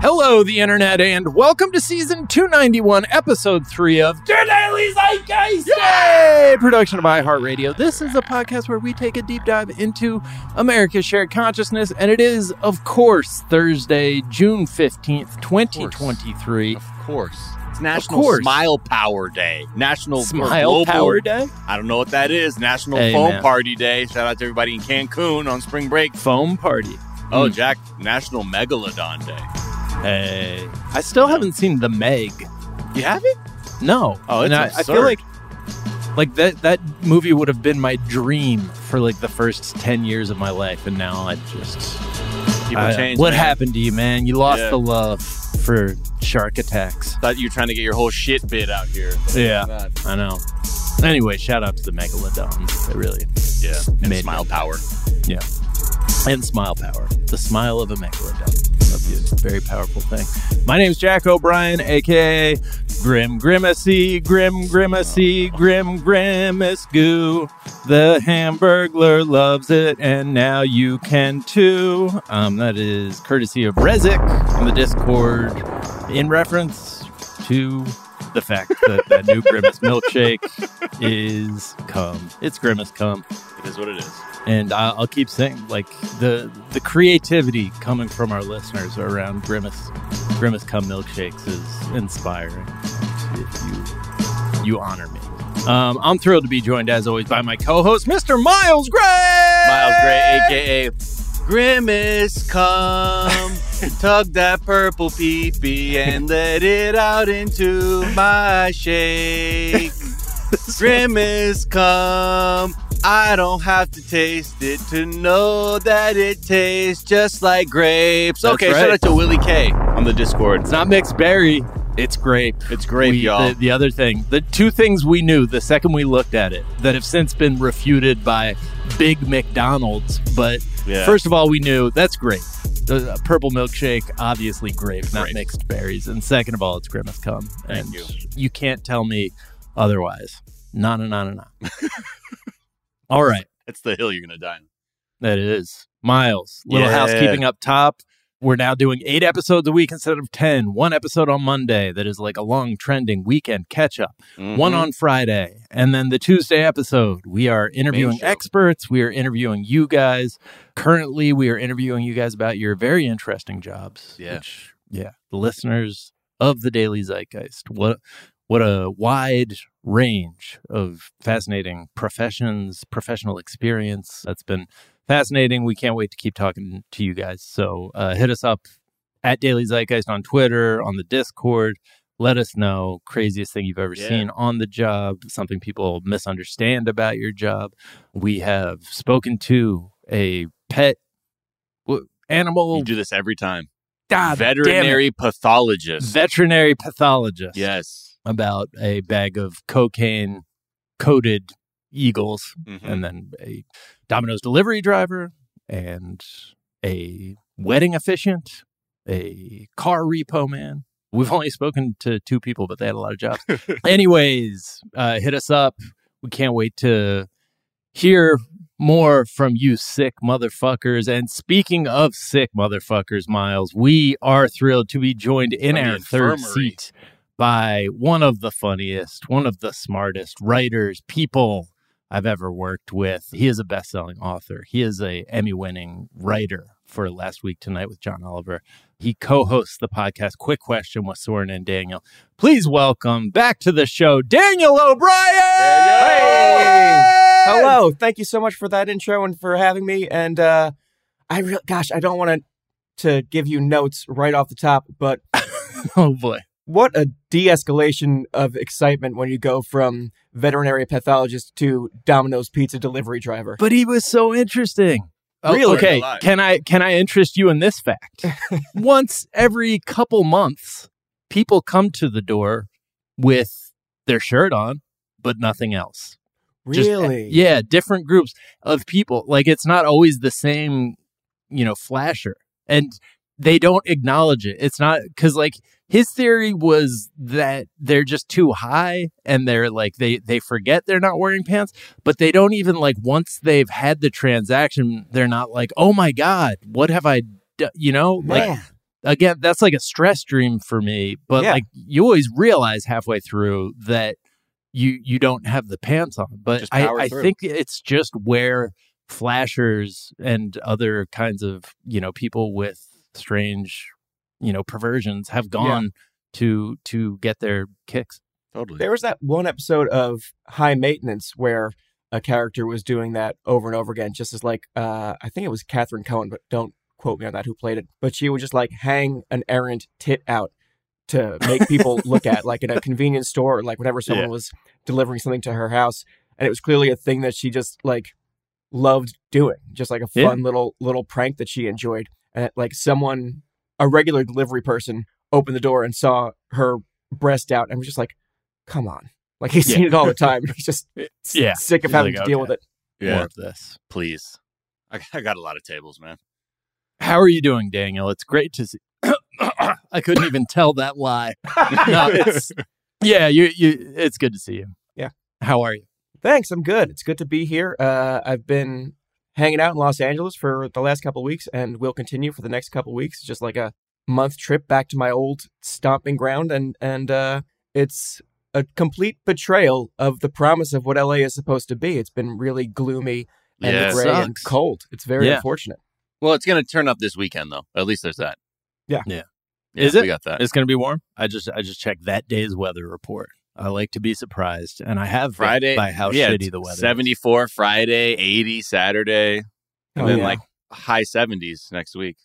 Hello, the internet, and welcome to season 291, episode 3 of The Daily Zeitgeist! Yay! Production of iHeartRadio. This is a podcast where we take a deep dive into America's shared consciousness, and it is, of course, Thursday, June 15th, 2023. Of course. It's National course. Smile Power Day. National Smile Global- Power Day? I don't know what that is. National Hey, Foam man. Party Day. Shout out to everybody in Cancun on spring break. Foam party. Oh, Mm. Jack, National Megalodon Day. Hey. I still haven't seen The Meg. You have it? No. Oh, it's and I, I feel like like that that movie would have been my dream for like the first 10 years of my life and now I just People I- change. what man. happened to you, man? You lost Yeah. the love for shark attacks. Thought you were trying to get your whole shit bit out here. Yeah. Not. I know. Anyway, shout out to the megalodons. They really Yeah. And Made Smile. Power. yeah. And smile power. The smile of a megalodon. A very powerful thing. My name's Jack O'Brien, aka Grim Grimacy, Grim Grimacy, Grim Grimace Goo. The Hamburglar loves it, and now you can too. Um, that is courtesy of Rezik on the Discord, in reference to the fact that that new Grimace milkshake is cum. It's Grimace cum It is what it is. and I'll keep saying like the the creativity coming from our listeners around grimace grimace cum milkshakes is inspiring if you you honor me um, i'm thrilled to be joined as always by my co-host mr miles gray Miles Gray, aka Grimace, come tug that purple pee and let it out into my shake. Grimace, come. I don't have to taste it to know that it tastes just like grapes. That's okay, right. shout out to Willie K on the Discord. it's not mixed berry it's grape It's grape, We- y'all. The, the other thing, the two things we knew the second we looked at it that have since been refuted by big McDonald's. But Yeah. first of all, we knew that's great. The purple milkshake, obviously grape, not Grape. mixed berries. And second of all, it's grimace cum. Thank and you. You can't tell me otherwise. Na na na na na. all right, That's the hill you're gonna die on. that is Miles. Little Yeah. housekeeping up top. We're now doing eight episodes a week instead of 10. One episode on Monday that is like a long trending weekend catch up. One Mhm. on Friday. And then the Tuesday episode, we are interviewing experts. We are interviewing you guys. Currently, we are interviewing you guys about your very interesting jobs. Yeah. Which, yeah. The listeners of the Daily Zeitgeist. What what a wide range of fascinating professions, professional experience. That's been fascinating. We can't wait to keep talking to you guys. So uh, hit us up at Daily Zeitgeist on Twitter, on the Discord. Let us know craziest thing you've ever Yeah. seen on the job, something people misunderstand about your job. We have spoken to a pet animal You do this every time. God. Veterinary pathologist. veterinary pathologist yes. about a bag of cocaine coated eagles Mhm. and then a Domino's delivery driver and a wedding officiant a car repo man. We've only spoken to two people, but they had a lot of jobs. Anyways, uh, hit us up. We can't wait to hear more from you sick motherfuckers. And speaking of sick motherfuckers, Miles, we are thrilled to be joined in our third seat by one of the funniest, one of the smartest writers, people I've ever worked with. He is a best-selling author. He is a Emmy-winning writer for Last Week Tonight with John Oliver. He co-hosts the podcast Quick Question with Soren and Daniel. Please welcome back to the show, Daniel O'Brien. Hey! Hello. Thank you so much for that intro and for having me. And uh, I really, gosh, I don't want to to give you notes right off the top, but Oh boy. What a de-escalation of excitement when you go from veterinary pathologist to Domino's pizza delivery driver. But he was so interesting. Oh, Really? Okay. Can I can I interest you in this fact? Once every couple months, people come to the door with their shirt on, but nothing else. Just- eh, Really? yeah, different groups of people. Like it's not always the same, you know, flasher. And they don't acknowledge it. It's not because like his theory was that they're just too high and they're like they they forget they're not wearing pants, but they don't even like once they've had the transaction, they're not like, oh my god, what have I, do-? you know, like Man. again, that's like a stress dream for me. But Yeah. like you always realize halfway through that you you don't have the pants on. But I, I through. think it's just where flashers and other kinds of you know people with strange you know perversions have gone to to get their kicks. Totally. There was that one episode of High Maintenance where a character was doing that over and over again, just as like uh, I think it was Catherine Cohen, but don't quote me on that who played it. But she would just like hang an errant tit out to make people look at, like in a convenience store, or like whenever someone Yeah. was delivering something to her house, and it was clearly a thing that she just like loved doing, just like a Yeah. fun little little prank that she enjoyed. And like someone, a regular delivery person, opened the door and saw her breast out, and was just like, "Come on." Like he's Yeah. seen it all the time. He's just Yeah. sick of He's having like, to deal with it. yeah. More of this. Please. I, I got a lot of tables, man. How are you doing, Daniel? It's great to see. I couldn't even tell that lie. No, it's yeah. You you. It's good to see you. Yeah. How are you? Thanks. I'm good. It's good to be here. Uh, I've been hanging out in Los Angeles for the last couple of weeks, and will continue for the next couple of weeks. Just like a month trip back to my old stomping ground, and and uh, it's a complete betrayal of the promise of what LA is supposed to be. It's been really gloomy and Yeah. gray and cold. It's very Yeah. unfortunate. Well, it's going to turn up this weekend, though. At least there's that. Yeah. Yeah. Yeah, Is it? We got that. It's going to be warm. I just I just checked that day's weather report. I like to be surprised, and I have Friday. by how yeah, shitty the weather. 74 Friday, 80 Saturday, oh, and Oh, then yeah. like high 70s next week.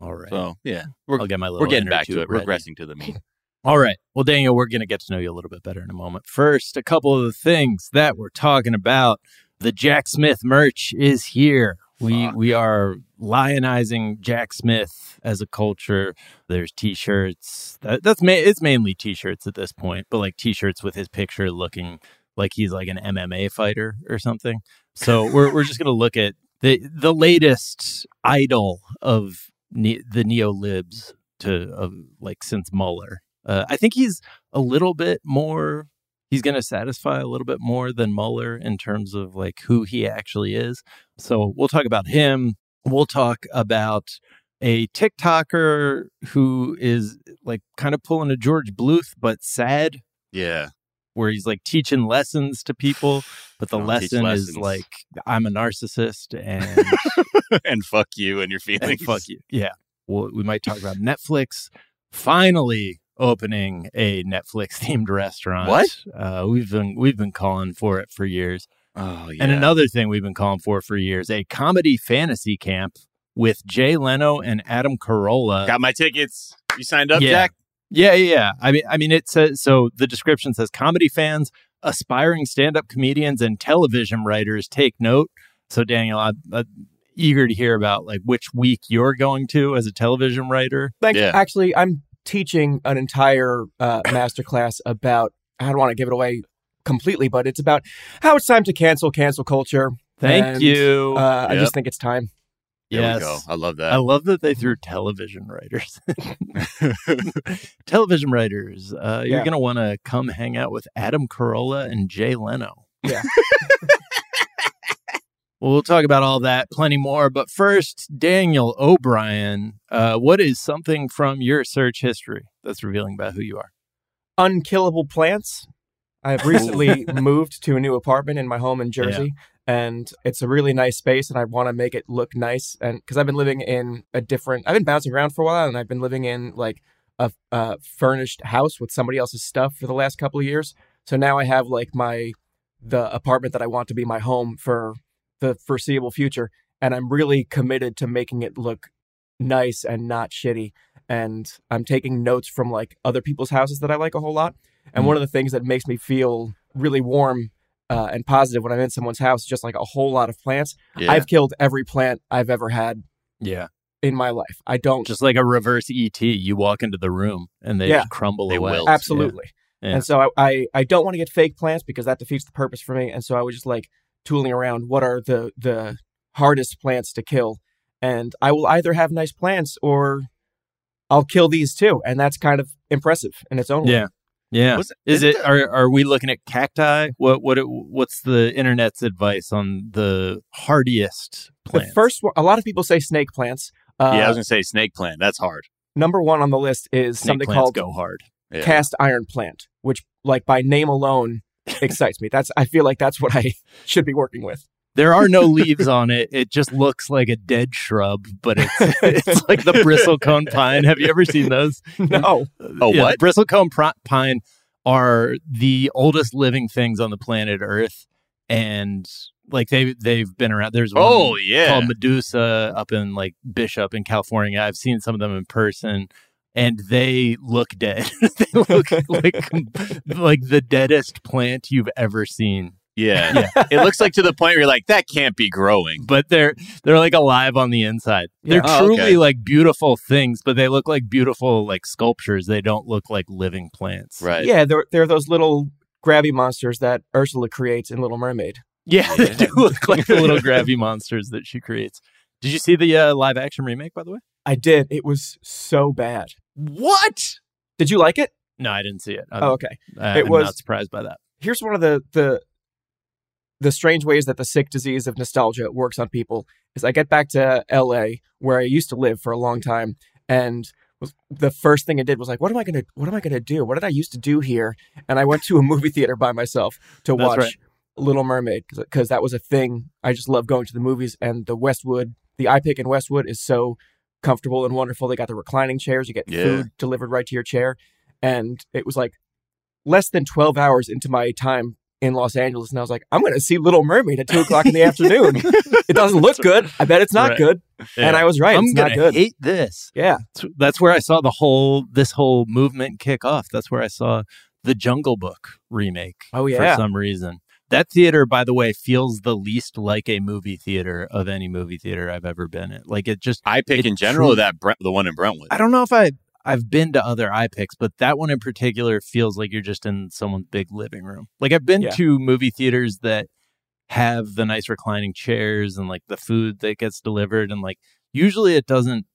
All right, So, yeah. We're, I'll get my little. we're getting back to tube it, ready. regressing to the mean. All right. Well, Daniel, we're going to get to know you a little bit better in a moment. First, a couple of the things that we're talking about. The Jack Smith merch is here. We Fuck. we are lionizing Jack Smith as a culture. There's t-shirts. That, that's ma- it's mainly t-shirts at this point, but like t-shirts with his picture looking like he's like an MMA fighter or something. So we're we're just going to look at the the latest idol of ne- the neo libs to of like since Mueller. Uh, I think he's a little bit more. He's going to satisfy a little bit more than Mueller in terms of like who he actually is. So we'll talk about him. We'll talk about a TikToker who is like kind of pulling a George Bluth, but sad, Yeah. where he's like teaching lessons to people, but the lesson is like I'm a narcissist and and fuck you and your and feelings. fuck you. Yeah. Well, we might talk about Netflix finally opening a Netflix themed restaurant. What? Uh, we've been we've been calling for it for years. Oh, yeah. And another thing we've been calling for for years, a comedy fantasy camp with Jay Leno and Adam Carolla. Got my tickets. You signed up, Yeah. Jack? Yeah, yeah, yeah. I mean, I mean, it says so. The description says comedy fans, aspiring stand-up comedians, and television writers take note. So, Daniel, I'm, I'm eager to hear about like which week you're going to as a television writer. Thanks. Yeah. Actually, I'm teaching an entire uh, master class about. I don't want to give it away completely, but it's about how it's time to cancel cancel culture. Thank And, you. Uh, I just think it's time. There Yes. we go. I love that. I love that they threw television writers. television writers, uh, you're Yeah. going to want to come hang out with Adam Carolla and Jay Leno. Yeah. Well, we'll talk about all that, plenty more. But first, Daniel O'Brien, uh, what is something from your search history that's revealing about who you are? unkillable plants. I've recently moved to a new apartment in my home in Jersey, and it's a really nice space, and I want to make it look nice. And because I've been living in a different, I've been bouncing around for a while, and I've been living in like a, a furnished house with somebody else's stuff for the last couple of years. So now I have like my the apartment that I want to be my home for the foreseeable future, and I'm really committed to making it look nice and not shitty and I'm taking notes from like other people's houses that I like a whole lot. And Mm. one of the things that makes me feel really warm uh, and positive when I'm in someone's house, is just like a whole lot of plants. Yeah. I've killed every plant I've ever had Yeah. in my life. I don't Just like a reverse ET, you walk into the room and they Yeah. just crumble They away. will. absolutely. Yeah. And so I, I I don't want to get fake plants because that defeats the purpose for me. And so I was just like tooling around what are the the hardest plants to kill, and I will either have nice plants or I'll kill these too, and that's kind of impressive in its own way. Yeah. Yeah. Was- Is isn't it are are we looking at cacti? What what what's the internet's advice on the hardiest The plants? first one, a lot of people say snake plants. Uh, yeah, I was gonna say snake plant. That's hard. number one on the list is Snake something called go hard. Yeah. cast iron plant, which, like by name alone, excites me. That's I feel like that's what I should be working with. There are no leaves on it. It just looks like a dead shrub, but it's it's like the bristlecone pine. Have you ever seen those? No, Oh, Yeah, what? Bristlecone pro- pine are the oldest living things on the planet Earth, and like they they've been around. There's one Oh yeah. called Medusa up in like Bishop in California. I've seen some of them in person. And they look dead. they look like like the deadest plant you've ever seen. Yeah. it looks like to the point where you're like, that can't be growing. but they're they're like alive on the inside. They're Yeah. Oh, truly okay. like beautiful things, but they look like beautiful like sculptures. They don't look like living plants. Right. yeah, they're they're those little grabby monsters that Ursula creates in Little Mermaid. Yeah, they do look like the little grabby monsters that she creates. Did you see the uh, live action remake by the way? I did. It was so bad. What? Did you like it? No, I didn't see it. I'm, Oh, okay. I- It I'm was- not surprised by that. Here's one of the the the strange ways that the sick disease of nostalgia works on people is I get back to LA where I used to live for a long time and was, the first thing I did was like what am I going to what am I going to do? What did I used to do here? And I went to a movie theater by myself to That's watch right. Little Mermaid because that was a thing. I just love going to the movies and the Westwood, the iPic in Westwood is so comfortable and wonderful. They got the reclining chairs, you get Yeah. food delivered right to your chair. And it was like less than 12 hours into my time in Los Angeles. And I was like, I'm going to see Little Mermaid at two o'clock in the afternoon. It doesn't look good. I bet it's not Right. good. And I was right. I'm it's gonna not good. hate this. yeah. That's- That's where I saw the whole this whole movement kick off. That's where I saw the Jungle Book remake. Oh, yeah, for some reason. That theater, by the way, feels the least like a movie theater of any movie theater I've ever been in. Like it just iPic in general truly- that Brent, the one in Brentwood. I don't know if I I've been to other iPics, but that one in particular feels like you're just in someone's big living room. Like I've been Yeah. to movie theaters that have the nice reclining chairs and like the food that gets delivered and like usually it doesn't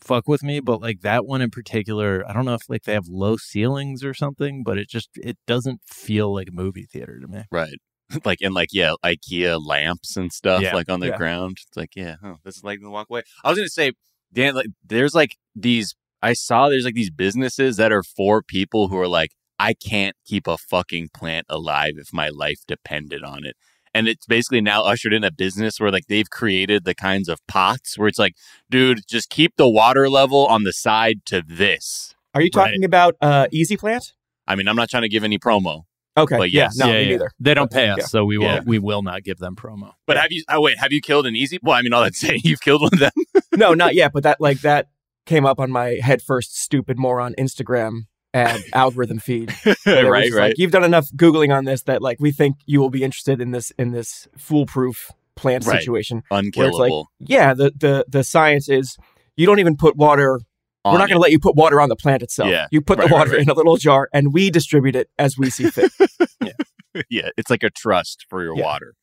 fuck with me, but like that one in particular, I don't know if like they have low ceilings or something, but it just it doesn't feel like a movie theater to me. Right. like in like yeah, IKEA lamps and stuff Yeah. like on the Yeah. ground. It's like yeah, oh, this is like the walkway. I was gonna say, Dan, like there's like these. I saw there's like these businesses that are for people who are like, I can't keep a fucking plant alive if my life depended on it. And it's basically now ushered in a business where like they've created the kinds of pots where it's like, dude, just keep the water level on the side to this. Are you Right. talking about uh, Easy Plant? I mean, I'm not trying to give any promo, Okay. But yeah. No, yeah, me yeah. neither. They don't pay us, Yeah. so we will Yeah. we will not give them promo. but have you? Oh wait, have you killed an easy? Well, I mean, all that saying, you've killed one of them. no, not yet. But that like that came up on my head first stupid moron Instagram ad algorithm feed. where it was right, right. Like, You've done enough googling on this that like we think you will be interested in this in this foolproof plant Right. situation. Unkillable. Like, yeah, the the the science is you don't even put water. on we're not going to let you put water on the plant itself. Yeah. You put Right, the water right. in a little jar, and we distribute it as we see fit. yeah, it's like a trust for your Yeah. water.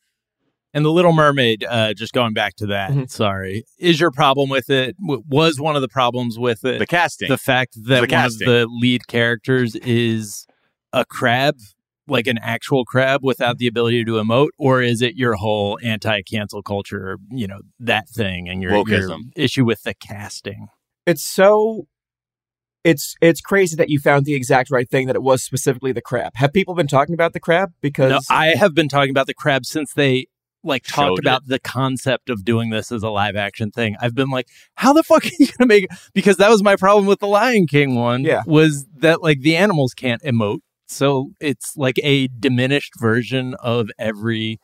And the Little Mermaid, uh, just going back to that, Mhm. sorry, is your problem with it? W- was one of the problems with it The casting. the fact that one casting. of the lead characters is a crab, like an actual crab without the ability to emote, or is it your whole anti-cancel culture, you know, that thing and your, your issue with the casting? It's so it's it's crazy that you found the exact right thing that it was specifically the crab. Have people been talking about the crab? Because No, I have been talking about the crab since they like talked about the concept of doing this as a live action thing. I've been like, how the fuck are you gonna make it? Because that was my problem with the Lion King one. Yeah. Was that like the animals can't emote. So it's like a diminished version of every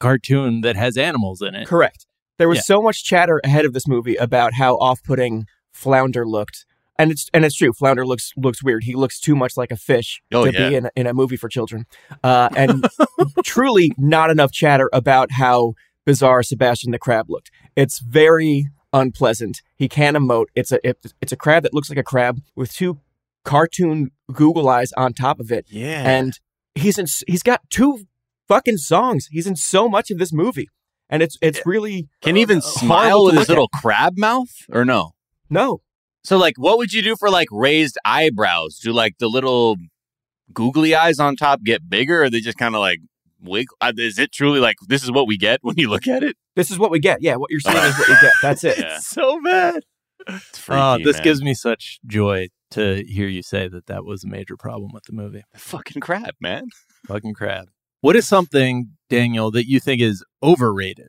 cartoon that has animals in it. Correct. There was Yeah. so much chatter ahead of this movie about how off-putting Flounder looked, and it's and it's true. Flounder looks looks weird. He looks too much like a fish Oh, to yeah. be in a, in a movie for children, uh, and truly not enough chatter about how bizarre Sebastian the Crab looked. It's very unpleasant. He can't emote. It's a it, it's a crab that looks like a crab with two cartoon Google eyes on top of it, yeah. and he's in he's got two fucking songs. He's in so much of this movie, and it's it's really Can he even uh, smile with his little crab mouth or no? no. So like what would you do for like raised eyebrows? Do like the little googly eyes on top get bigger or they just kind of like wiggle? Uh, Is it truly like this is what we get when you look at it? This is what we get. Yeah, what you're seeing is what you get. That's it. Yeah. so bad. It's freaky, Oh, this man. gives me such joy to hear you say that that was a major problem with the movie. fucking crab, man. Fucking crab. What is something, Daniel, that you think is overrated?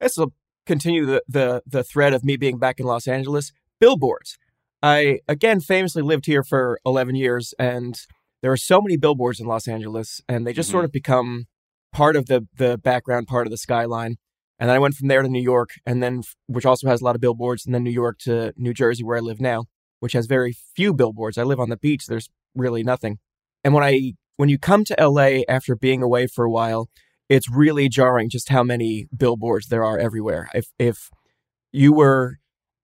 This will continue the, the the thread of me being back in Los Angeles. Billboards. I again famously lived here for 11 years, and there are so many billboards in Los Angeles, and they just sort mm-hmm. of become part of the the background, part of the skyline. And then I went from there to New York, and then which also has a lot of billboards, and then New York to New Jersey, where I live now, which has very few billboards. I live on the beach. There's really nothing. And when I when you come to LA after being away for a while, it's really jarring just how many billboards there are everywhere. If if you were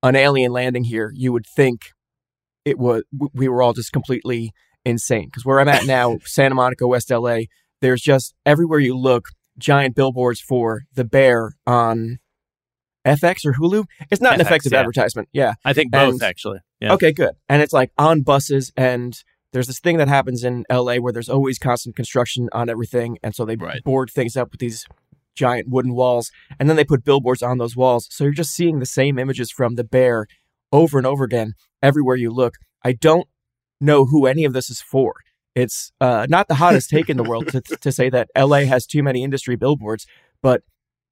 an alien landing here, you would think it was we were all just completely insane. Because where I'm at now, Santa Monica, West LA, there's just everywhere you look, giant billboards for the bear on FX or Hulu. It's not an effective yeah. advertisement. Yeah. I think both, And- actually. Yeah. Okay, good. And it's like on buses, and there's this thing that happens in LA where there's always constant construction on everything, and so they Right. board things up with these giant wooden walls, and then they put billboards on those walls. So you're just seeing the same images from the bear over and over again everywhere you look. I don't know who any of this is for. It's uh, not the hottest take in the world to, to say that LA has too many industry billboards, but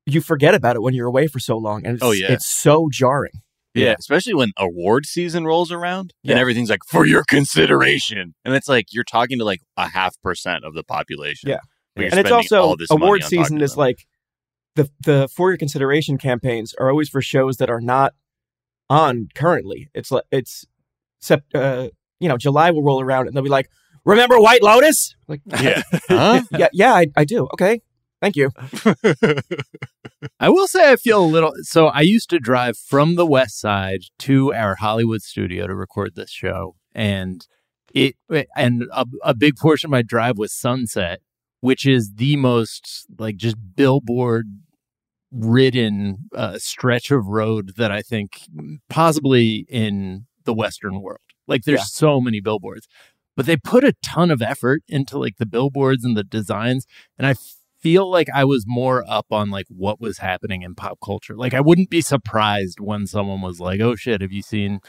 you forget about it when you're away for so long, and it's, Oh, yeah. it's so jarring. Yeah, especially when award season rolls around Yeah. and everything's like for your consideration, and it's like you're talking to like a half percent of the population. Yeah. And it's also award season is like the the for your consideration campaigns are always for shows that are not on currently. It's like it's sept, uh, you know July will roll around and they'll be like, "Remember White Lotus?" Like, yeah, huh? yeah, yeah, I, I do. Okay, thank you. I will say I feel a little. So I used to drive from the West Side to our Hollywood studio to record this show, and it and a, a big portion of my drive was Sunset, which is the most like just billboard ridden uh, stretch of road that I think possibly in the Western world. Like there's Yeah. so many billboards, but they put a ton of effort into like the billboards and the designs, and I feel like I was more up on like what was happening in pop culture. Like I wouldn't be surprised when someone was like, "Oh shit, have you seen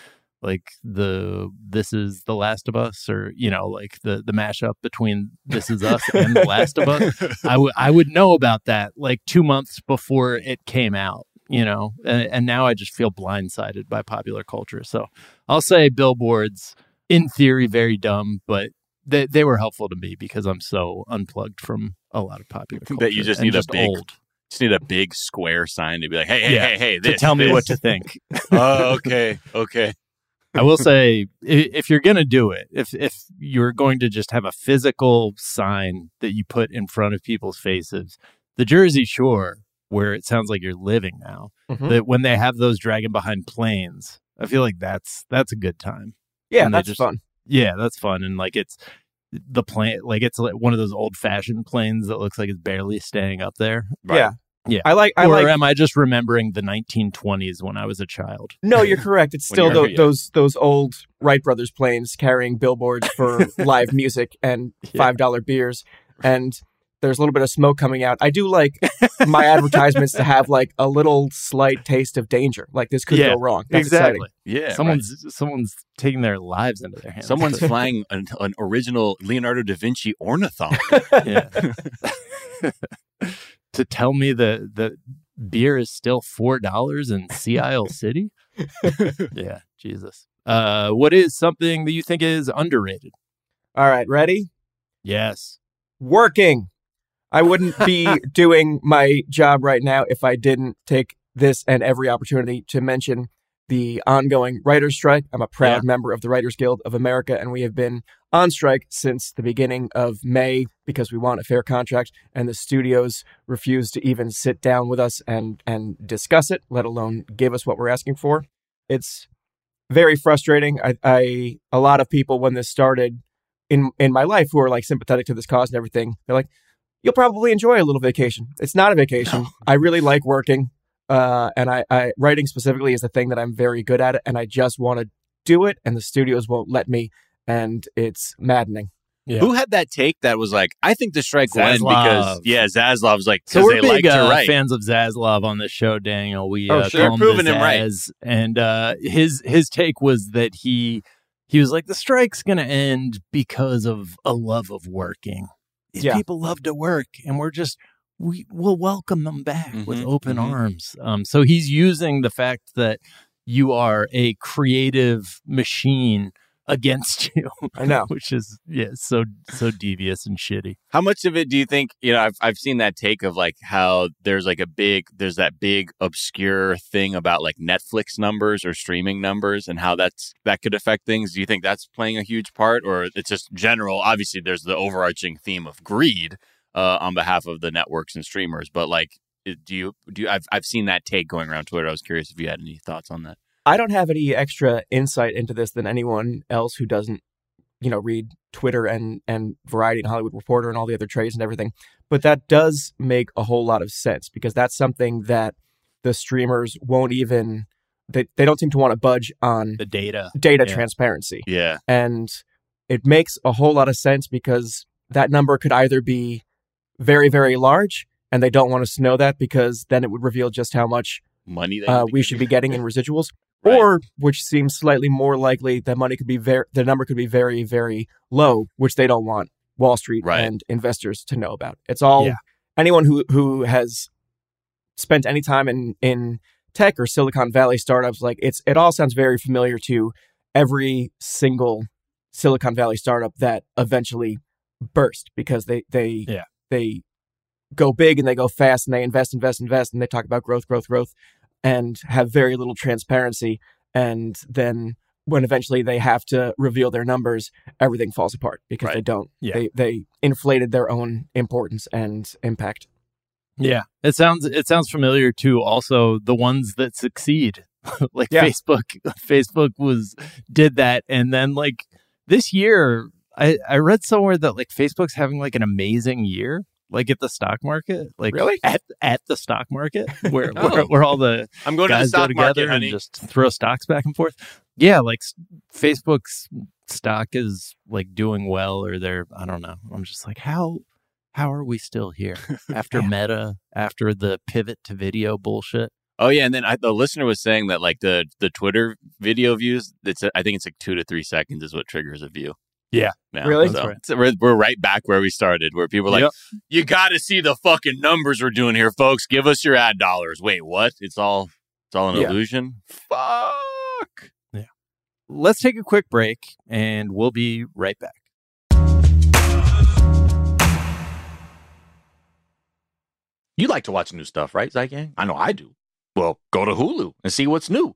like the This Is the Last of Us or you know like the the mashup between This Is Us and The Last of Us?" I would I would know about that like 2 months before it came out, you know. And, and now I just feel blindsided by popular culture. So, I'll say billboards in theory very dumb, but they, they were helpful to me because I'm so unplugged from a lot of popular culture. That you just need a big old Just need a big square sign to be like, hey, hey, Yeah, hey, hey, to tell me this. what to think. oh, okay, okay. I will say, if you're going to do it, if if you're going to just have a physical sign that you put in front of people's faces, the Jersey Shore, where it sounds like you're living now, Mhm. that when they have those dragging behind planes, I feel like that's that's a good time. Yeah, that's just- fun. Yeah, that's fun, and like it's the plane, like it's like one of those old fashioned planes that looks like it's barely staying up there. Right. Yeah, Yeah. I like. I or like. am I just remembering the 1920s when I was a child? No, you're correct. It's still you're- tho- yeah. those those old Wright brothers planes carrying billboards for live music and five dollar beers, and there's a little bit of smoke coming out. I do like my advertisements to have like a little slight taste of danger. Like this could Yeah, go wrong. That's exciting. Yeah, someone's someone's taking their lives into their hands. Someone's flying an, an original Leonardo da Vinci ornithopter. yeah. To tell me that the beer is still four dollars in Sea Isle City. yeah, Jesus. Uh, what is something that you think is underrated? All right, ready? Yes. Working. I wouldn't be doing my job right now if I didn't take this and every opportunity to mention the ongoing writers' strike. I'm a proud Yeah. member of the Writers Guild of America, and we have been on strike since the beginning of May because we want a fair contract, and the studios refuse to even sit down with us and and discuss it, let alone give us what we're asking for. It's very frustrating. I, I a lot of people when this started in in my life who are like sympathetic to this cause and everything, they're like, "You'll probably enjoy a little vacation." It's not a vacation. I really like working uh, and I, I writing specifically is the thing that I'm very good at, and I just want to do it, and the studios won't let me, and it's maddening. Yeah. Who had that take that was like, I think the strike will end because yeah, Zaslav was like, So because we're they big like to uh, write. fans of Zaslav on this show, Daniel. We Oh, uh, sure. call him Proving him right. And uh, his his take was that he he was like the strike's going to end because of a love of working. These Yeah. people love to work, and we're just we will welcome them back with Mhm, open mhm. arms. Um, so he's using the fact that you are a creative machine against you, I know. which is yeah, so so devious and shitty. How much of it do you think, you know, I've, I've seen that take of like how there's like a big, there's that big obscure thing about like Netflix numbers or streaming numbers and how that's, that could affect things. Do you think that's playing a huge part or it's just general? Obviously, there's the overarching theme of greed uh, on behalf of the networks and streamers, but like, do you, do you, I've, I've seen that take going around Twitter. I was curious if you had any thoughts on that. I don't have any extra insight into this than anyone else who doesn't, you know, read Twitter and and Variety and Hollywood Reporter and all the other trades and everything. But that does make a whole lot of sense because that's something that the streamers won't even they, they don't seem to want to budge on The data. data Yeah. transparency. Yeah. And it makes a whole lot of sense because that number could either be very, very large, and they don't want us to know that because then it would reveal just how much Money uh, we should be getting. getting in residuals. Right. Or, which seems slightly more likely, that money could be very, the number could be very, very low, which they don't want Wall Street Right. and investors to know about. It's all Yeah. anyone who who has spent any time in in tech or Silicon Valley startups, like it's it all sounds very familiar to every single Silicon Valley startup that eventually burst because they they Yeah. They go big and they go fast and they invest invest invest and they talk about growth growth growth and have very little transparency and then when eventually they have to reveal their numbers everything falls apart because Right. they don't Yeah. they they inflated their own importance and impact Yeah, it sounds it sounds familiar to also the ones that succeed, like Yeah. Facebook. Facebook was did that, and then like this year, I I read somewhere that like Facebook's having like an amazing year, like at the stock market, like Really? at at the stock market where Oh. where, where all the I'm going to the guys go together market, and honey. just throw stocks back and forth. Yeah, like Facebook's stock is like doing well, or they're I don't know. I'm just like how how are we still here after Meta, after the pivot to video bullshit? Oh yeah, and then I, the listener was saying that like the the Twitter video views, it's I think it's like two to three seconds is what triggers a view. Yeah. Now. Really? So right. so we're, we're right back where we started, where people are like, Yep. "You got to see the fucking numbers we're doing here, folks. Give us your ad dollars." Wait, what? It's all it's all an Yeah. illusion. Fuck. Yeah. Let's take a quick break, and we'll be right back. You like to watch new stuff, right, Zeit Gang? I know I do. Well, go to Hulu and see what's new.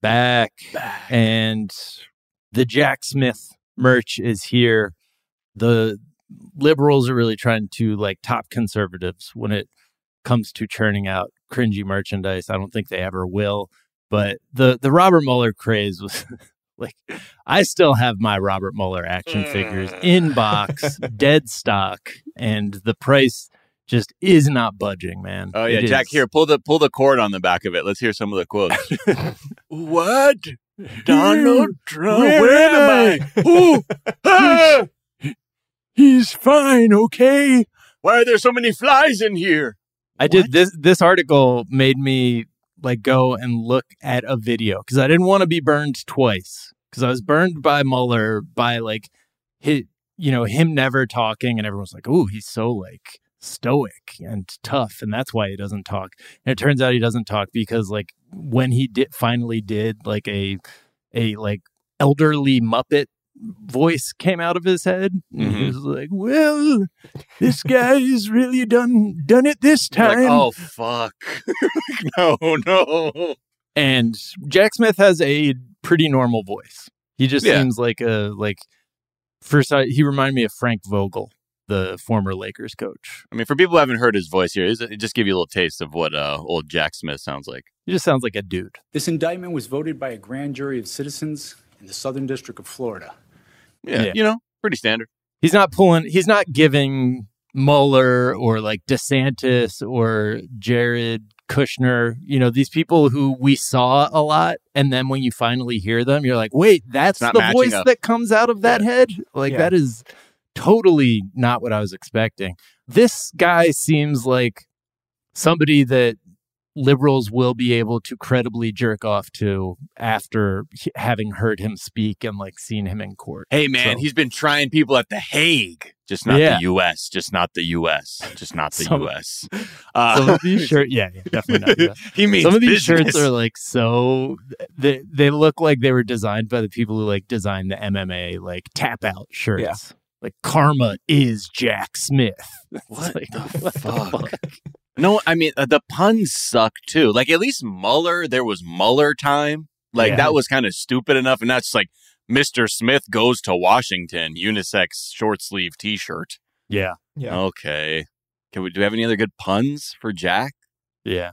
back. And the Jack Smith merch is here. The liberals are really trying to like top conservatives when it comes to churning out cringy merchandise. I don't think they ever will. But the the Robert Mueller craze was like I still have my Robert Mueller action figures hmm. in box, dead stock, and the price just is not budging, man. Oh yeah, It Jack. is. Here, pull the pull the cord on the back of it. Let's hear some of the quotes. what? Donald Trump? Where Where, am am I? Ooh, ah! He's fine, okay? Why are there so many flies in here? I did this this article made me like go and look at a video because I didn't want to be burned twice because I was burned by Mueller by like his, you know him never talking and everyone's like oh he's so like stoic and tough and that's why he doesn't talk and it turns out he doesn't talk because like when he did finally did like a a like elderly muppet voice came out of his head and he mm-hmm. was like well this guy's really done done it this time Like, oh fuck! no, no. and Jack Smith has a pretty normal voice. He just Yeah. seems like a like first I, he reminded me of Frank Vogel, the former Lakers coach. I mean, for people who haven't heard his voice here, it just give you a little taste of what uh, old Jack Smith sounds like. He just sounds like a dude. This indictment was voted by a grand jury of citizens in the Southern District of Florida. Yeah, Yeah. you know, pretty standard. He's not pulling he's not giving Mueller or like DeSantis or Jared Kushner, you know, these people who we saw a lot and then when you finally hear them you're like, "Wait, that's the voice up. that comes out of that head?" Like Yeah. that is totally not what I was expecting. This guy seems like somebody that liberals will be able to credibly jerk off to after having heard him speak and like seen him in court. Hey man, So- he's been trying people at the Hague, just not Yeah. the U.S., just not the U.S., just not the Some- U.S. Uh, Some of these shirts, yeah, yeah, definitely not. he means Some of these business. shirts are like so they they look like they were designed by the people who like designed the MMA like tap out shirts. Yeah. Like karma is Jack Smith. What like, the what fuck? No, I mean uh, the puns suck too. Like at least Mueller, there was Mueller time. Like Yeah. that was kind of stupid enough, and that's like Mr. Smith goes to Washington, unisex short sleeve T-shirt. Yeah, Yeah. Okay, can we do we have any other good puns for Jack? yeah.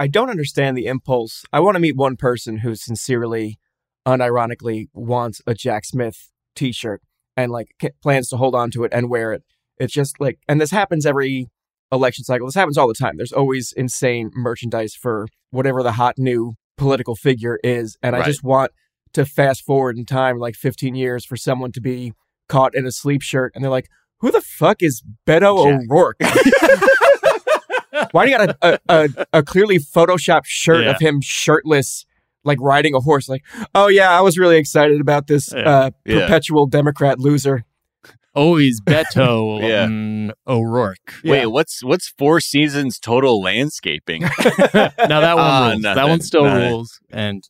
I don't understand the impulse. I want to meet one person who sincerely, unironically wants a Jack Smith T-shirt and like plans to hold on to it and wear it. It's just like, and this happens every election cycle. This happens all the time. There's always insane merchandise for whatever the hot new political figure is, and I Right. just want to fast forward in time like 15 years for someone to be caught in a sleep shirt, and they're like, "Who the fuck is Beto Jack. O'Rourke?" Why do you got a, a, a, a clearly photoshopped shirt Yeah. of him shirtless, like riding a horse? Like, oh yeah, I was really excited about this Yeah. uh, Yeah. perpetual Democrat loser. Always Beto Yeah. mm, O'Rourke. Wait, what's what's Four Seasons total landscaping? now that one Ah, rules. that one still Nothing. rules. And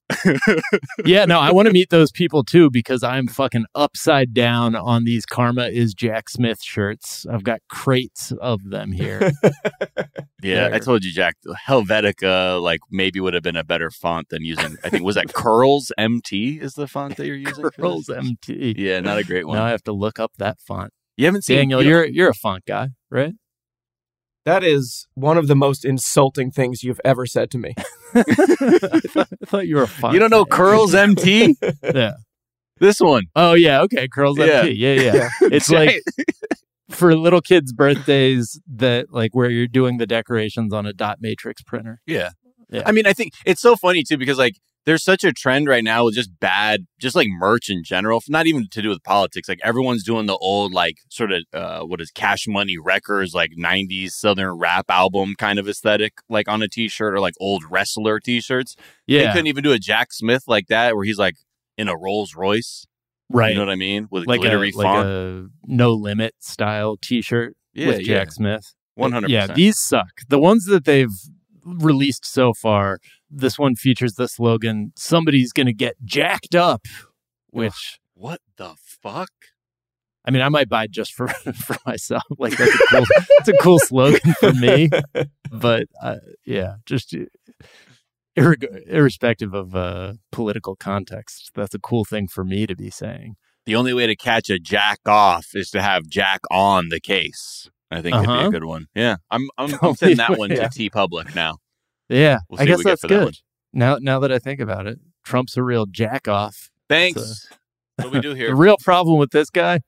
yeah, no, I want to meet those people too because I'm fucking upside down on these Karma is Jack Smith shirts. I've got crates of them here. Yeah, I told you, Jack. Helvetica, like maybe would have been a better font than using. I think was that Curlz MT is the font that you're using. Curlz MT. Yeah, not a great one. Now I have to look up that font. You haven't seen Daniel, you- you're you're a font guy, right? That is one of the most insulting things you've ever said to me. I, thought, I thought you were a font. You don't know guy. Curlz MT? Yeah. this one. Oh yeah. Okay. Curlz Yeah. MT. Yeah. Yeah. It's like for little kids' birthdays that like where you're doing the decorations on a dot matrix printer. Yeah. Yeah. I mean, I think it's so funny too because like there's such a trend right now with just bad, just like merch in general, not even to do with politics. Like everyone's doing the old, like sort of, uh, what is Cash Money Records, like 90s Southern rap album kind of aesthetic, like on a t shirt or like old wrestler t shirts. Yeah, they couldn't even do a Jack Smith like that where he's like in a Rolls Royce. Right. You know what I mean? With like glittery a, like font. a no limit style T-shirt Yeah, with Jack yeah. Smith. 100%. Yeah, these suck. The ones that they've released so far, this one features the slogan "Somebody's gonna get jacked up," which what the fuck? I mean, I might buy just for for myself. Like that's a cool, it's a cool slogan for me. But uh, yeah, just uh, irreg- irrespective of uh, political context, that's a cool thing for me to be saying. The only way to catch a jack off is to have Jack on the case. I think would be Uh-huh. a good one. Yeah, I'm I'm, I'm sending that one to T Public now. Yeah, We'll I what guess that's for that good. Now, now that I think about it, Trump's a real jack off. Thanks. what do we do here? The real problem with this guy,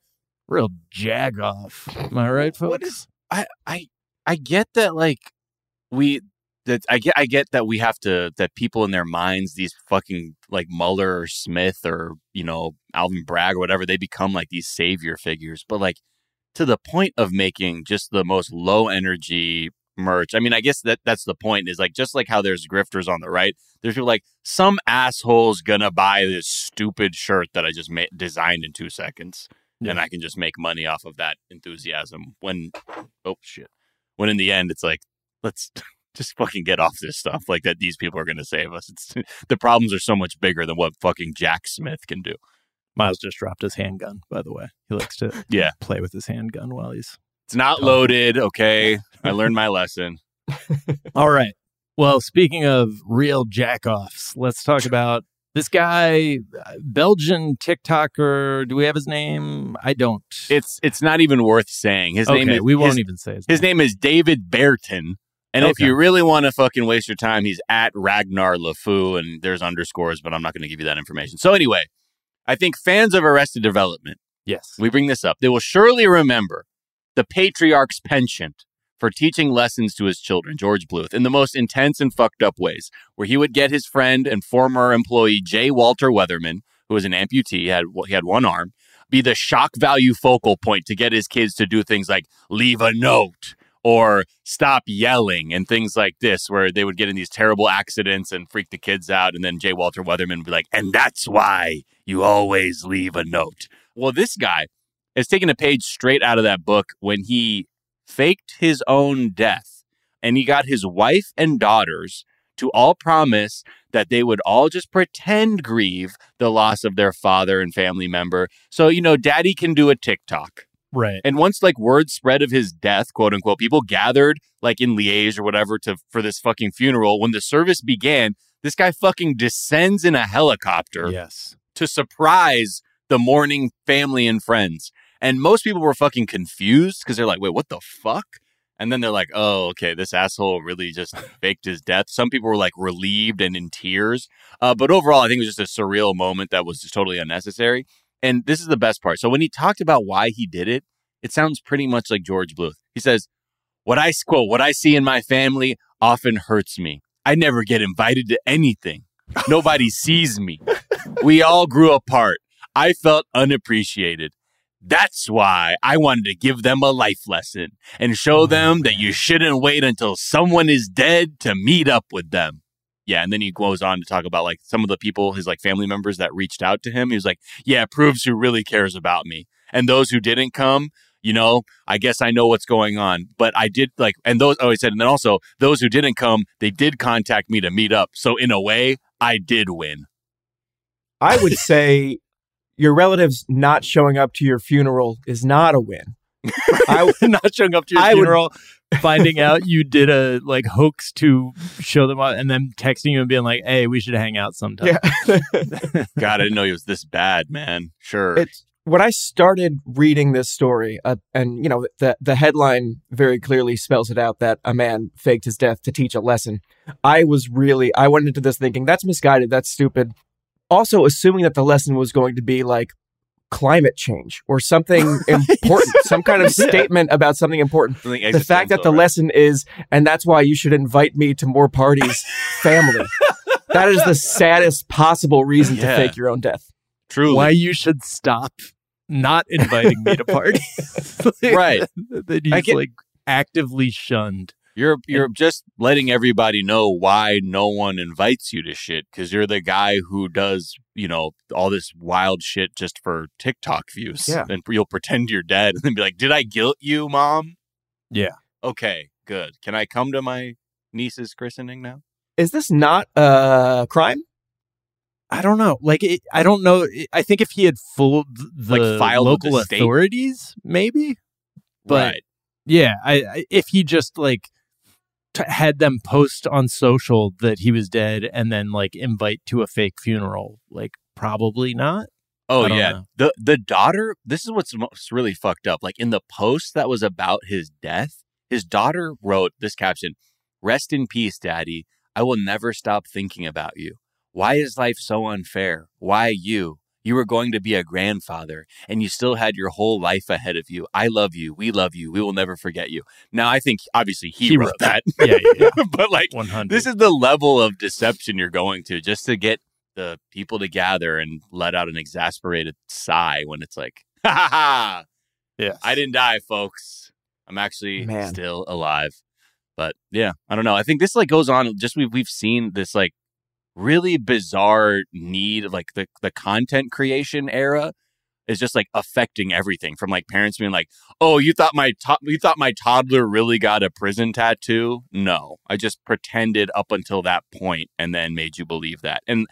real jag off. Am I right, folks? What is I I I get that like we that I get I get that we have to that people in their minds these fucking like Mueller or Smith or you know Alvin Bragg or whatever they become like these savior figures but like to the point of making just the most low energy merch I mean I guess that that's the point is like just like how there's grifters on the right there's people like some asshole's gonna buy this stupid shirt that I just made designed in two seconds and I can just make money off of that enthusiasm when oh shit when in the end it's like let's just fucking get off this stuff like that these people are to save us it's the problems are so much bigger than what fucking Jack Smith can do Miles just dropped his handgun, by the way. He likes to Yeah. play with his handgun while he's. It's not loaded okay I learned my lesson All right. Well, speaking of real jack offs, let's talk about this guy, Belgian TikToker. Do we have his name? I don't. it's it's not even worth saying his name is we won't his- even say his, His name is David Baerten. And if you really want to fucking waste your time, he's at Ragnar LeFou and there's underscores, but I'm not going to give you that information. So anyway, I think fans of Arrested Development, Yes. we bring this up, they will surely remember the patriarch's penchant for teaching lessons to his children, George Bluth, in the most intense and fucked up ways, where he would get his friend and former employee J. Walter Weatherman, who was an amputee, had he had one arm, be the shock value focal point to get his kids to do things like leave a note or stop yelling and things like this, where they would get in these terrible accidents and freak the kids out. And then J. Walter Weatherman would be like, and that's why you always leave a note. Well, this guy is taking a page straight out of that book when he faked his own death and he got his wife and daughters to all promise that they would all just pretend grieve the loss of their father and family member. So, you know, daddy can do a TikTok. Right. And once like word spread of his death, quote unquote, people gathered like in Liège or whatever to for this fucking funeral. When the service began, this guy fucking descends in a helicopter. Yes. To surprise the mourning family and friends. And most people were fucking confused because they're like, wait, what the fuck? And then they're like, oh, okay, this asshole really just faked his death. Some people were like relieved and in tears. Uh, but overall, I think it was just a surreal moment that was just totally unnecessary. And this is the best part. So when he talked about why he did it, it sounds pretty much like George Bluth. He says, What I quote, what I see in my family often hurts me. I never get invited to anything. Nobody sees me. We all grew apart. I felt unappreciated. That's why I wanted to give them a life lesson and show mm-hmm. them that you shouldn't wait until someone is dead to meet up with them. Yeah, and then he goes on to talk about like some of the people, his like family members that reached out to him. He was like, "Yeah, proves who really cares about me." And those who didn't come, you know, I guess I know what's going on. But I did like, and those. Oh, he said, and then also those who didn't come, they did contact me to meet up. So in a way, I did win. I would say your relatives not showing up to your funeral is not a win. I not showing up to your I would- funeral, finding out you did a like hoax to show them up, and then texting you and being like, "Hey, we should hang out sometime." Yeah. God, I didn't know he was this bad, man. Sure. It's when I started reading this story, uh, and you know the the headline very clearly spells it out that a man faked his death to teach a lesson. I was really I went into this thinking that's misguided, that's stupid. Also, assuming that the lesson was going to be like climate change or something important, some kind of Yeah. statement about something important. Something the fact that the right? lesson is, and that's why you should invite me to more parties, family. that is the saddest possible reason Yeah. to fake your own death. Truly. Why you should stop not inviting me to parties? Like, Right. that I he's get- like actively shunned. You're you're just letting everybody know why no one invites you to shit because you're the guy who does you know all this wild shit just for TikTok views. Yeah. and you'll pretend you're dead and then be like, "Did I guilt you, mom?" Yeah. Okay, good. Can I come to my niece's christening now? Is this not a crime? I don't know. Like, it, I don't know. I think if he had fooled the Like, filed local the authorities, maybe. But right. yeah, I, I if he just like t- had them post on social that he was dead and then like invite to a fake funeral, like probably not. Oh yeah, know. the the daughter. This is what's most really fucked up. Like in the post that was about his death, his daughter wrote this caption: "Rest in peace, Daddy. I will never stop thinking about you. Why is life so unfair? Why you? You were going to be a grandfather, and you still had your whole life ahead of you. I love you. We love you. We will never forget you." Now, I think obviously he, He wrote, wrote that. that. Yeah, yeah, yeah. but like, 100. this is the level of deception you're going to just to get the people to gather and let out an exasperated sigh when it's like, ha ha ha, Yeah. I didn't die, folks. I'm actually Man. still alive. But yeah, I don't know. I think this like goes on. Just we've we've seen this like really bizarre need, like the the content creation era is just like affecting everything from like parents being like, "Oh, you thought my to- you thought my toddler really got a prison tattoo?" No, I just pretended up until that point and then made you believe that. And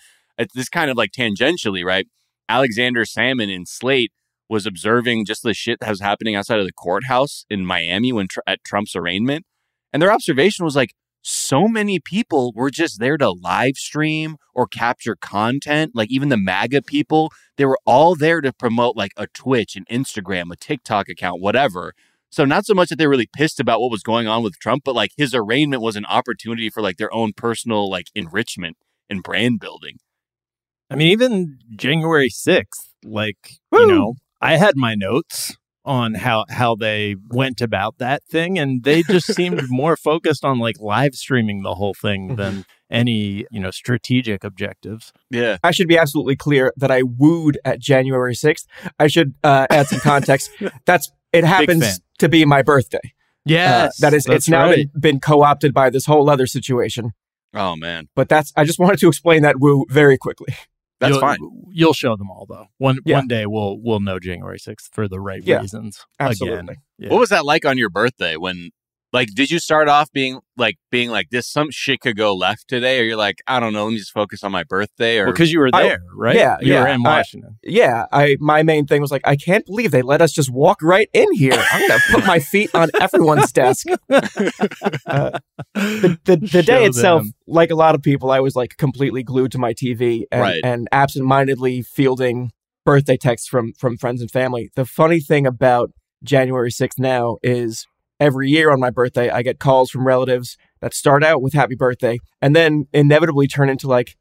this kind of like tangentially, right? Alexander Sammon in Slate was observing just the shit that was happening outside of the courthouse in Miami when tr- at Trump's arraignment, and their observation was like so many people were just there to live stream or capture content. Like even the MAGA people, they were all there to promote like a Twitch, an Instagram, a TikTok account, whatever. So not so much that they're really pissed about what was going on with Trump, but like his arraignment was an opportunity for like their own personal like enrichment and brand building. I mean, even January sixth, like you know, I had my notes on how how they went about that thing, and they just seemed more focused on like live streaming the whole thing than any you know strategic objectives. Yeah. I should be absolutely clear that I wooed at January 6th. I should uh, add some context. That's it happens to be my birthday. Yes, that is, that's it's now right. been, been co-opted by this whole other situation. Oh man, But that's I just wanted to explain that woo very quickly. That's you'll, fine. You'll show them all though. One Yeah. one day we'll we'll know January sixth for the right Yeah, reasons. absolutely. Again. Yeah. What was that like on your birthday when like did you start off being like being like this some shit could go left today or you're like I don't know let me just focus on my birthday or because you were I- there, right? yeah, you yeah, were in I- Washington. Yeah, I my main thing was like I can't believe they let us just walk right in here. I'm gonna put my feet on everyone's desk. Uh, the the, the Show day itself, them. like a lot of people, I was like completely glued to my TV and, Right. and absentmindedly fielding birthday texts from from friends and family. The funny thing about January 6th now is every year on my birthday, I get calls from relatives that start out with happy birthday and then inevitably turn into like,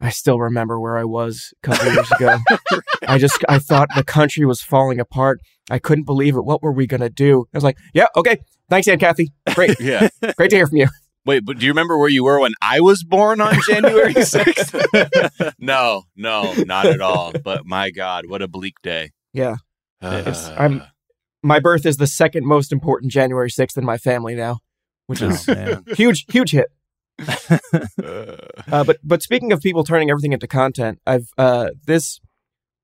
I still remember where I was a couple years ago. I just, I thought the country was falling apart. I couldn't believe it. What were we going to do? I was like, yeah, okay. Thanks, Aunt Kathy. Great. yeah Great to hear from you. wait but do you remember where you were when I was born on January 6th no no not at all but my god what a bleak day Yeah. Uh, It's- I'm- My birth is the second most important January 6th in my family now, which is Oh, huge, huge hit. uh, but but speaking of people turning everything into content, I've uh, this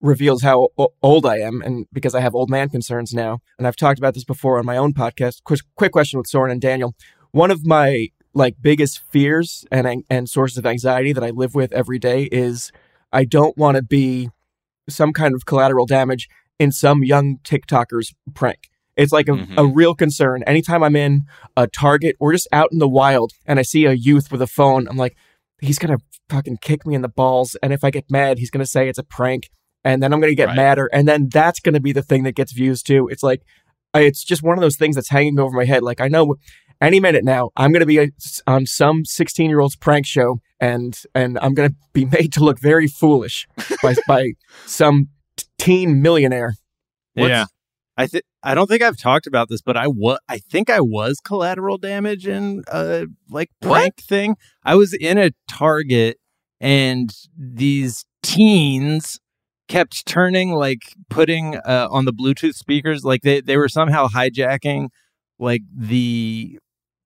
reveals how o- old I am, and because I have old man concerns now, and I've talked about this before on my own podcast. Quick, quick question with Soren and Daniel. One of my like biggest fears and and sources of anxiety that I live with every day is I don't want to be some kind of collateral damage in some young TikToker's prank. It's like a, a mm-hmm. real concern. Anytime I'm in a Target or just out in the wild and I see a youth with a phone, I'm like, he's gonna fucking kick me in the balls. And if I get mad, he's gonna say it's a prank, and then I'm gonna get Right. madder, and then that's gonna be the thing that gets views too. It's like, it's just one of those things that's hanging over my head. Like I know any minute now I'm gonna be a, on some 16 year old's prank show, and and I'm gonna be made to look very foolish by by some teen millionaire. What's- yeah. I think I don't think I've talked about this, but I was I think I was collateral damage in a like prank thing. I was in a Target and these teens kept turning like putting uh, on the Bluetooth speakers like they they were somehow hijacking like the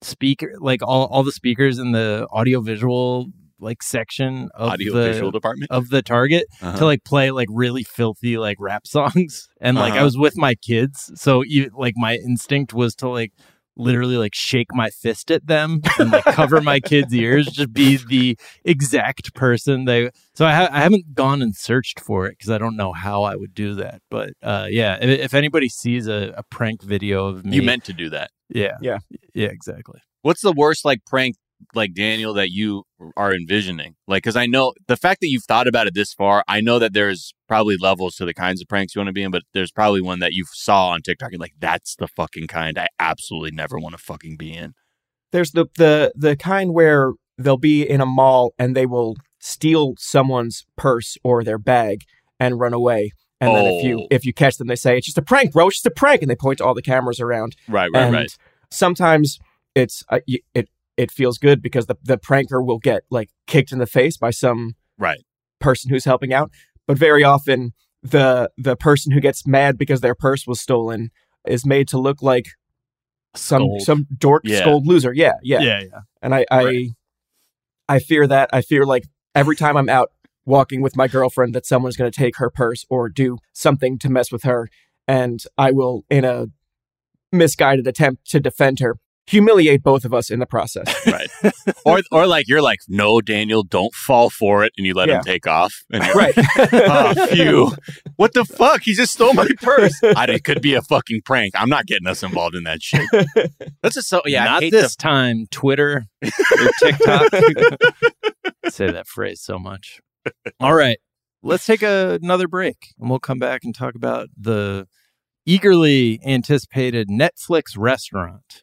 speaker like all all the speakers in the audio visual like section of audio the visual department of the Target Uh-huh. to like play like really filthy like rap songs and like I Uh-huh. was with my kids so you like my instinct was to like literally like shake my fist at them and like cover my kids ears just be the exact person they so I, ha- I haven't gone and searched for it because I don't know how I would do that but uh yeah if, if anybody sees a, a prank video of me you meant to do that yeah Yeah. yeah exactly What's the worst like prank like Daniel that you are envisioning? Like, because I know the fact that you've thought about it this far, I know that there's probably levels to the kinds of pranks you want to be in, but there's probably one that you saw on TikTok and like that's the fucking kind I absolutely never want to fucking be in. There's the the the kind where they'll be in a mall and they will steal someone's purse or their bag and run away. And then if you Oh. if you catch them, they say it's just a prank, bro. It's just a prank, and they point to all the cameras around. Right, right, and right. Sometimes it's uh, it it feels good because the the pranker will get like kicked in the face by some Right. person who's helping out. But very often the the person who gets mad because their purse was stolen is made to look like some some dork Yeah. scold loser. Yeah, yeah. yeah yeah And I I Right. I fear that. I fear like every time I'm out walking with my girlfriend that someone's going to take her purse or do something to mess with her and I will in a misguided attempt to defend her humiliate both of us in the process. Right. or or like you're like, no, Daniel, don't fall for it, and you let Yeah. him take off. And you're right. oh, phew. What the fuck? He just stole my purse. I, it could be a fucking prank. I'm not getting us involved in that shit. That's just so yeah. I not hate this the- time twitter or tiktok say that phrase so much all right let's take a, another break and we'll come back and talk about the eagerly anticipated netflix restaurant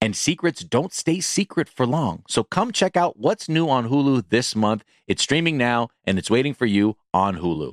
and secrets don't stay secret for long. So come check out what's new on Hulu this month. It's streaming now and it's waiting for you on Hulu.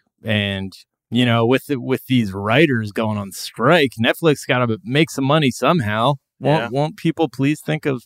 And you know, with the, with these writers going on strike, Netflix got to make some money somehow. Won't Yeah. won't people please think of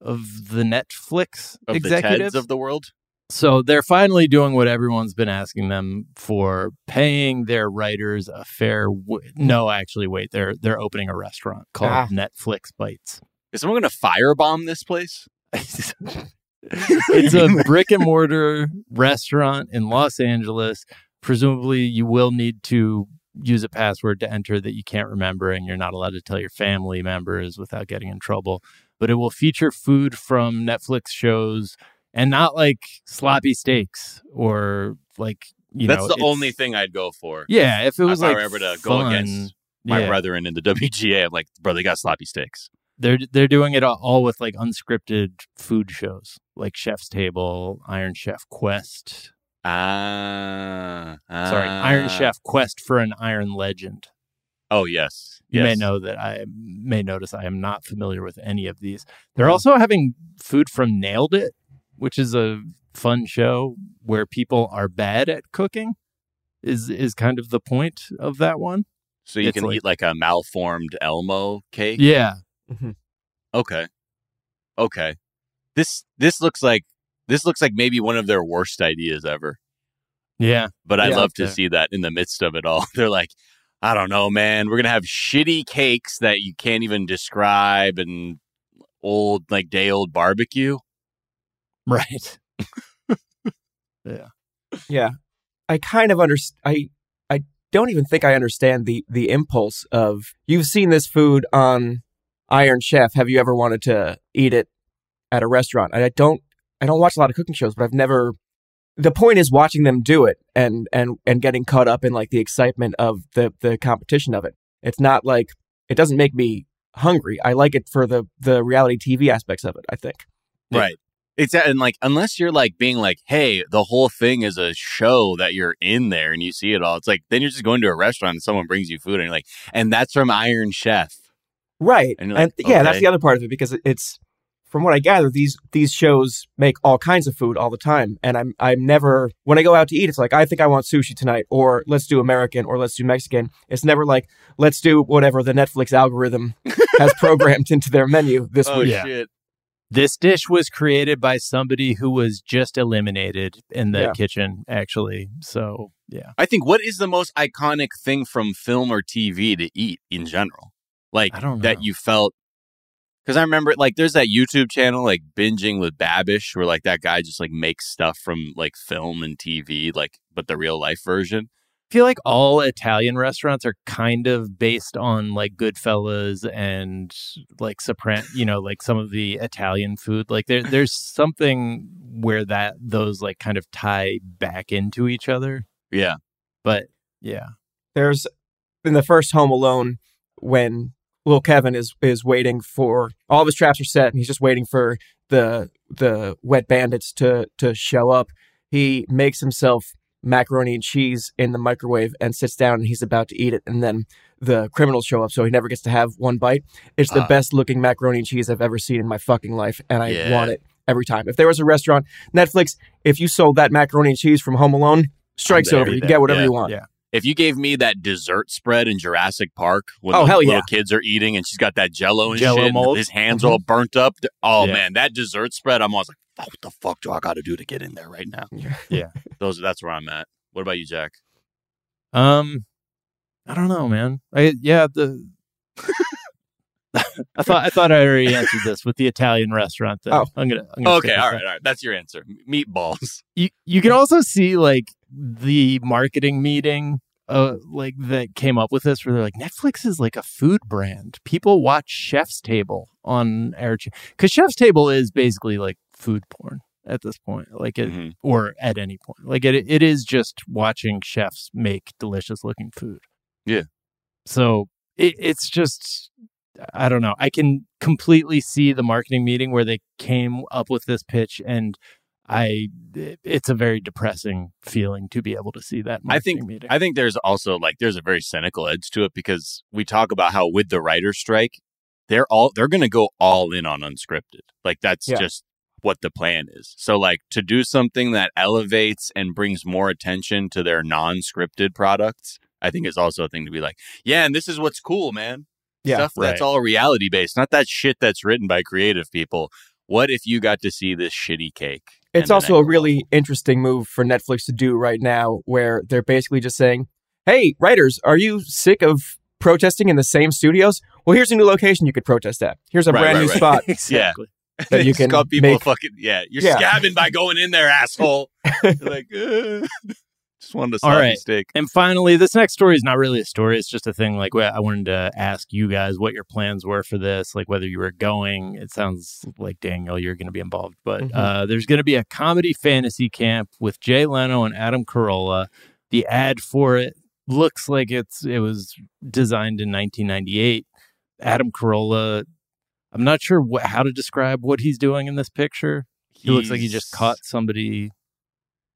of the Netflix Of executives Teds of the world. So they're finally doing what everyone's been asking them for, paying their writers a fair. W- no, actually, wait. They're they're opening a restaurant called Ah. Netflix Bites. Is someone going to firebomb this place? it's a brick and mortar restaurant in Los Angeles. Presumably, you will need to use a password to enter that you can't remember, and you're not allowed to tell your family members without getting in trouble. But it will feature food from Netflix shows and not like sloppy steaks or like you That's know. the only thing I'd go for. Yeah, if it was if I like were ever to fun, go against my yeah. brethren in the WGA, I'm like, bro, they got sloppy steaks. They're they're doing it all with like unscripted food shows, like Chef's Table, Iron Chef Quest. Ah, Sorry, Iron ah. Chef Quest for an Iron Legend. Oh yes, You may know that I may notice I am not familiar with any of these. They're also having food from Nailed It, which is a fun show where people are bad at cooking. Is is kind of the point of that one. So you It's can like- eat like a malformed Elmo cake. Yeah. Okay. Okay. This this looks like this looks like maybe one of their worst ideas ever. Yeah. But I'd Yeah, love to okay. see that in the midst of it all. They're like, I don't know, man. We're gonna have shitty cakes that you can't even describe and old like day old barbecue. Right. yeah. Yeah, I kind of understand. I I don't even think I understand the the impulse of you've seen this food on Iron Chef. Have you ever wanted to eat it at a restaurant? I don't. I don't watch a lot of cooking shows, but I've never the point is watching them do it and and and getting caught up in like the excitement of the the competition of it. It's not like it doesn't make me hungry. I like it for the the reality TV aspects of it. I think. Right. It's uh, and like unless you're like being like, hey, the whole thing is a show that you're in there and you see it all. It's like then you're just going to a restaurant and someone brings you food and you're like, and that's from Iron Chef. Right. And And, you're yeah, that's the other part of it because it's from what I gather, these these shows make all kinds of food all the time. And I'm I'm never when I go out to eat, it's like I think I want sushi tonight, or let's do American or let's do Mexican. It's never like let's do whatever the Netflix algorithm has programmed into their menu this Oh week. shit. This dish was created by somebody who was just eliminated in the Yeah. kitchen, actually. So, yeah. I think what is the most iconic thing from film or TV to eat in general? Like I don't know. that you felt because I remember like there's that YouTube channel like binging with Babish where like that guy just like makes stuff from like film and TV like but the real life version. I feel like all Italian restaurants are kind of based on like Goodfellas and like Sopran, you know, like some of the Italian food. Like there, there's something where that those like kind of tie back into each other. Yeah. But yeah, There's in the first Home Alone when little Kevin is is waiting for all of his traps are set and he's just waiting for the the wet bandits to to show up. He makes himself macaroni and cheese in the microwave and sits down and he's about to eat it and then the criminals show up so he never gets to have one bite. It's the Ah. best looking macaroni and cheese I've ever seen in my fucking life and I Yeah. want it every time. If there was a restaurant, Netflix, if you sold that macaroni and cheese from Home Alone, strikes over. You can get whatever Yeah. you want. yeah. If you gave me that dessert spread in Jurassic Park when Oh, the hell little yeah. kids are eating and she's got that jello and Jell-O shit, and his hands Mhm. all burnt up. Oh Yeah. man, that dessert spread, I'm always like, "Oh, what the fuck do I got to do to get in there right now? Yeah. Those that's where I'm at. What about you, Jack? Um, I don't know, man. I yeah the. I thought I thought I already answered this with the Italian restaurant. Thing. Oh. I'm gonna. I'm gonna Okay, stick with all that. right, all right. That's your answer. Meatballs. you you can also see like the marketing meeting uh like that came up with this where they're like Netflix is like a food brand. People watch Chef's Table on air because Chef's Table is basically like food porn at this point, like it Mhm. or at any point. Like it it is just watching chefs make delicious looking food. Yeah. So it, it's just I don't know. I can completely see the marketing meeting where they came up with this pitch and I it's a very depressing feeling to be able to see that I think meeting. I think there's also like there's a very cynical edge to it because we talk about how with the writer's strike, they're all they're gonna go all in on unscripted. Like that's Yeah. just what the plan is. So like to do something that elevates and brings more attention to their non-scripted products, I think is also a thing to be like, yeah, and this is what's cool, man. Yeah, Stuff that's all reality based, not that shit that's written by creative people. What if you got to see this shitty cake? It's and an also a really interesting move for Netflix to do right now, where they're basically just saying, "Hey, writers, are you sick of protesting in the same studios? Well, here's a new location you could protest at. Here's a Right, brand right, new right. spot." exactly. that you Just can call people make- fucking yeah. You're Yeah. scabbing by going in there, asshole. You're like, uh, just wanted All right. steak. And finally, this next story is not really a story. It's just a thing. Like, I wanted to ask you guys what your plans were for this, like whether you were going. It sounds like Daniel, you're going to be involved, but Mhm. uh, there's going to be a comedy fantasy camp with Jay Leno and Adam Carolla. The ad for it looks like it's it was designed in 1998. Adam Carolla. I'm not sure what, how to describe what he's doing in this picture. He looks like he just caught somebody.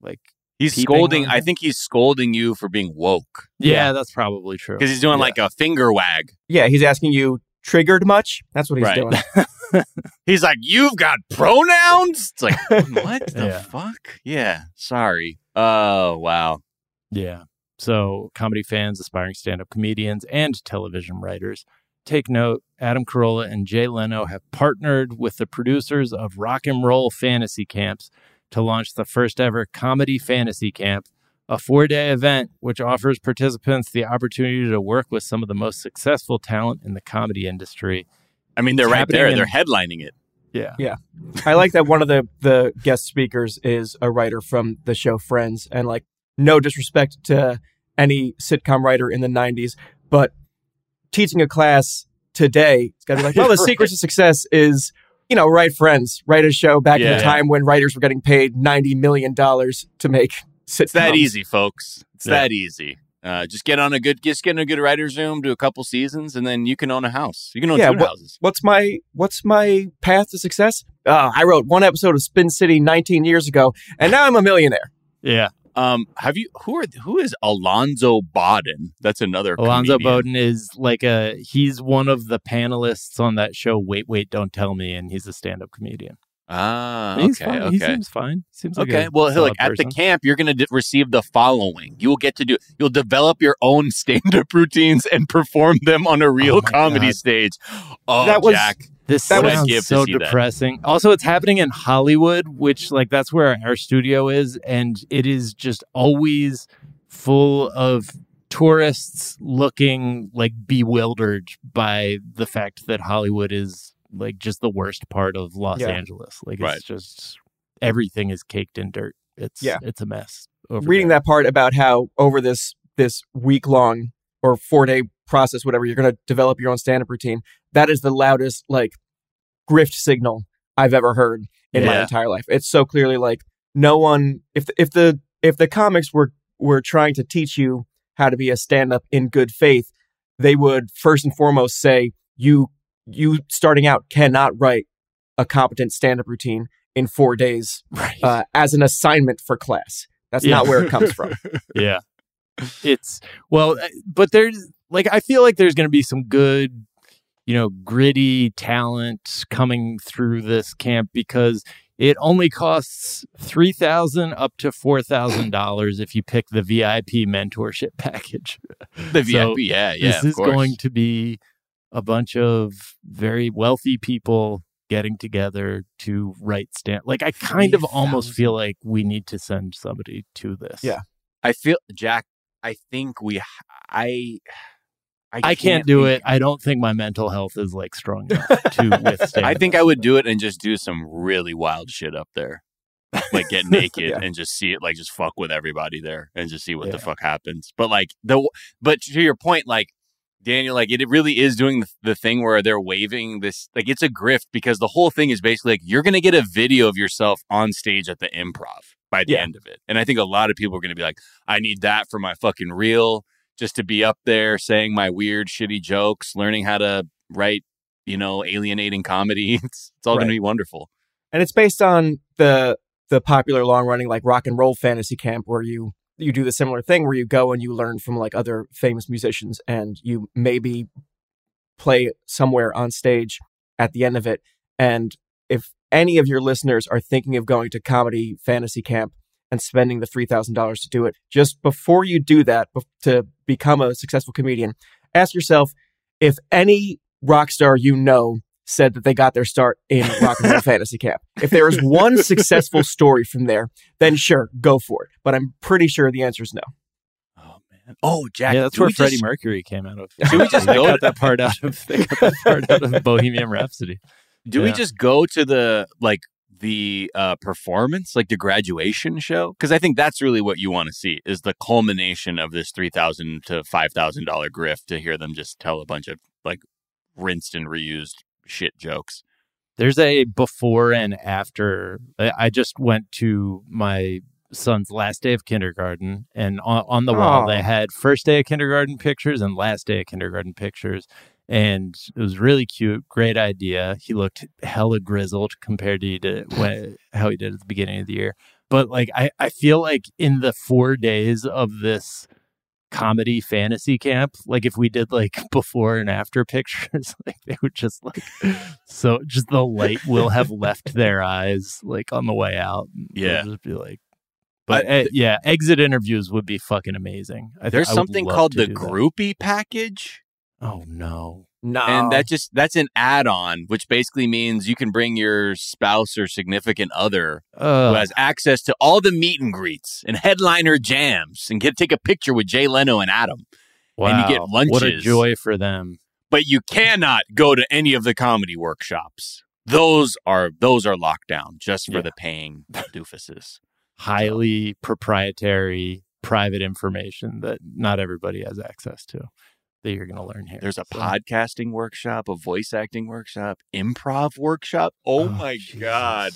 Like, He's peeping scolding. on I think he's scolding you for being woke yeah, that's probably true. because he's doing Yeah. like a finger wag. Yeah, he's asking you triggered much. That's what he's Right. doing. He's like, "You've got pronouns." It's like, what the Yeah. fuck? Yeah, sorry. Oh wow. Yeah. So, comedy fans, aspiring stand up comedians, and television writers, take note Adam Carolla and Jay Leno have partnered with the producers of Rock and Roll Fantasy Camps to launch the first ever Comedy Fantasy Camp, a four day event which offers participants the opportunity to work with some of the most successful talent in the comedy industry. I mean, they're It's right there. in- They're headlining it. Yeah. Yeah. I like that one of the the guest speakers is a writer from the show Friends, and like no disrespect to any sitcom writer in the '90s, but teaching a class today, it's got to be like, well, the secret to success is you know, write Friends, write a show back in Yeah. the time when writers were getting paid ninety million dollars to make sitcoms. It's that easy, folks. It's Yeah. that easy. Uh, just get on a good, just get in a good writer's room, do a couple seasons, and then you can own a house. You can own yeah, two what- houses. what's my what's my path to success? Uh, I wrote one episode of Spin City 19 years ago, and now I'm a millionaire. Yeah. Um, have you who are who is Alonzo Bodden? That's another Alonzo comedian. Bodden is like a he's one of the panelists on that show Wait Wait Don't Tell Me and he's a stand-up comedian. Ah, okay, okay. He seems fine. Seems like okay, well, like at the camp, you're going to d- receive the following. You will get to do. You'll develop your own stand-up routines and perform them on a real Oh comedy God. stage. Oh, That was- Jack, This That sounds so see that. depressing. Also, it's happening in Hollywood, which like that's where our studio is, and it is just always full of tourists looking like bewildered by the fact that Hollywood is like just the worst part of Los Yeah. Angeles. Like it's Right. just everything is caked in dirt. It's Yeah. it's a mess. Over Reading there. that part about how over this this week long or four day process, whatever, you're going to develop your own stand up routine. That is the loudest like grift signal I've ever heard in my entire life. It's so clearly like no one if the, if the if the comics were were trying to teach you how to be a stand up in good faith, they would first and foremost say you you starting out cannot write a competent stand up routine in 4 days right. uh, as an assignment for class. That's Yeah. not where it comes from. yeah it's well uh, but there's like i feel like there's going to be some good you know gritty talent coming through this camp because it only costs 3000 up to $4000 if you pick the vip mentorship package the So VIP. yeah, yeah. this is course. going to be a bunch of very wealthy people getting together to write stand like i kind of almost 3,000. feel like we need to send somebody to this Yeah. I feel Jack. I think we. I. I can't do it. I don't think my mental health is like strong enough to withstand. I think I would do it and just do some really wild shit up there. Like get naked Yeah. and just see it, like just fuck with everybody there and just see what the fuck happens. But like the, but to your point, like Daniel, like it, it really is doing the, the thing where they're waving this, like it's a grift because the whole thing is basically like you're gonna get a video of yourself on stage at the improv by the Yeah. end of it, and I think a lot of people are gonna be like, I need that for my fucking reel, just to be up there saying my weird, shitty jokes, learning how to write you know, alienating comedy. It's, it's all going to be wonderful. and it's based on the the popular long running like rock and roll fantasy camp where you you do the similar thing where you go and you learn from like other famous musicians and you maybe play somewhere on stage at the end of it and if any of your listeners are thinking of going to comedy fantasy camp and spending the $3000 to do it just before you do that to become a successful comedian ask yourself if any rock star you know said that they got their start in rock and roll fantasy camp. If there is one successful story from there, then sure, go for it. But I'm pretty sure the answer is no. Oh man. Oh, Jack. yeah, that's where Freddie just- Mercury came out of. Should we just they go got to- that part out of they got that part out of Bohemian Rhapsody? Do we just go to the like the uh performance, like the graduation show? Because I think that's really what you want to see is the culmination of this three thousand to five thousand dollar grift to hear them just tell a bunch of like rinsed and reused shit jokes. There's a before and after. I I just went to my son's last day of kindergarten, and on, on the wall Aw. they had first day of kindergarten pictures and last day of kindergarten pictures. And it was really cute, great idea. He looked hella grizzled compared to when, how he did at the beginning of the year. But like, I, I feel like in the four days of this comedy fantasy camp like if we did like before and after pictures like they would just like so just the light will have left their eyes like on the way out Yeah. just be like but I- eh, yeah exit interviews would be fucking amazing I There's I something called the do that. groupie package. Oh no No. And that just that's an add-on, which basically means you can bring your spouse or significant other who has access to all the meet and greets and headliner jams and get take a picture with Jay Leno and Adam. wow. and you get lunches. what a joy for them But you cannot go to any of the comedy workshops. Those are those are locked down just for Yeah. the paying doofuses. highly proprietary private information that not everybody has access to that you're going to learn here. There's a So- podcasting workshop, a voice acting workshop, improv workshop. Oh, Oh, my Jesus. god.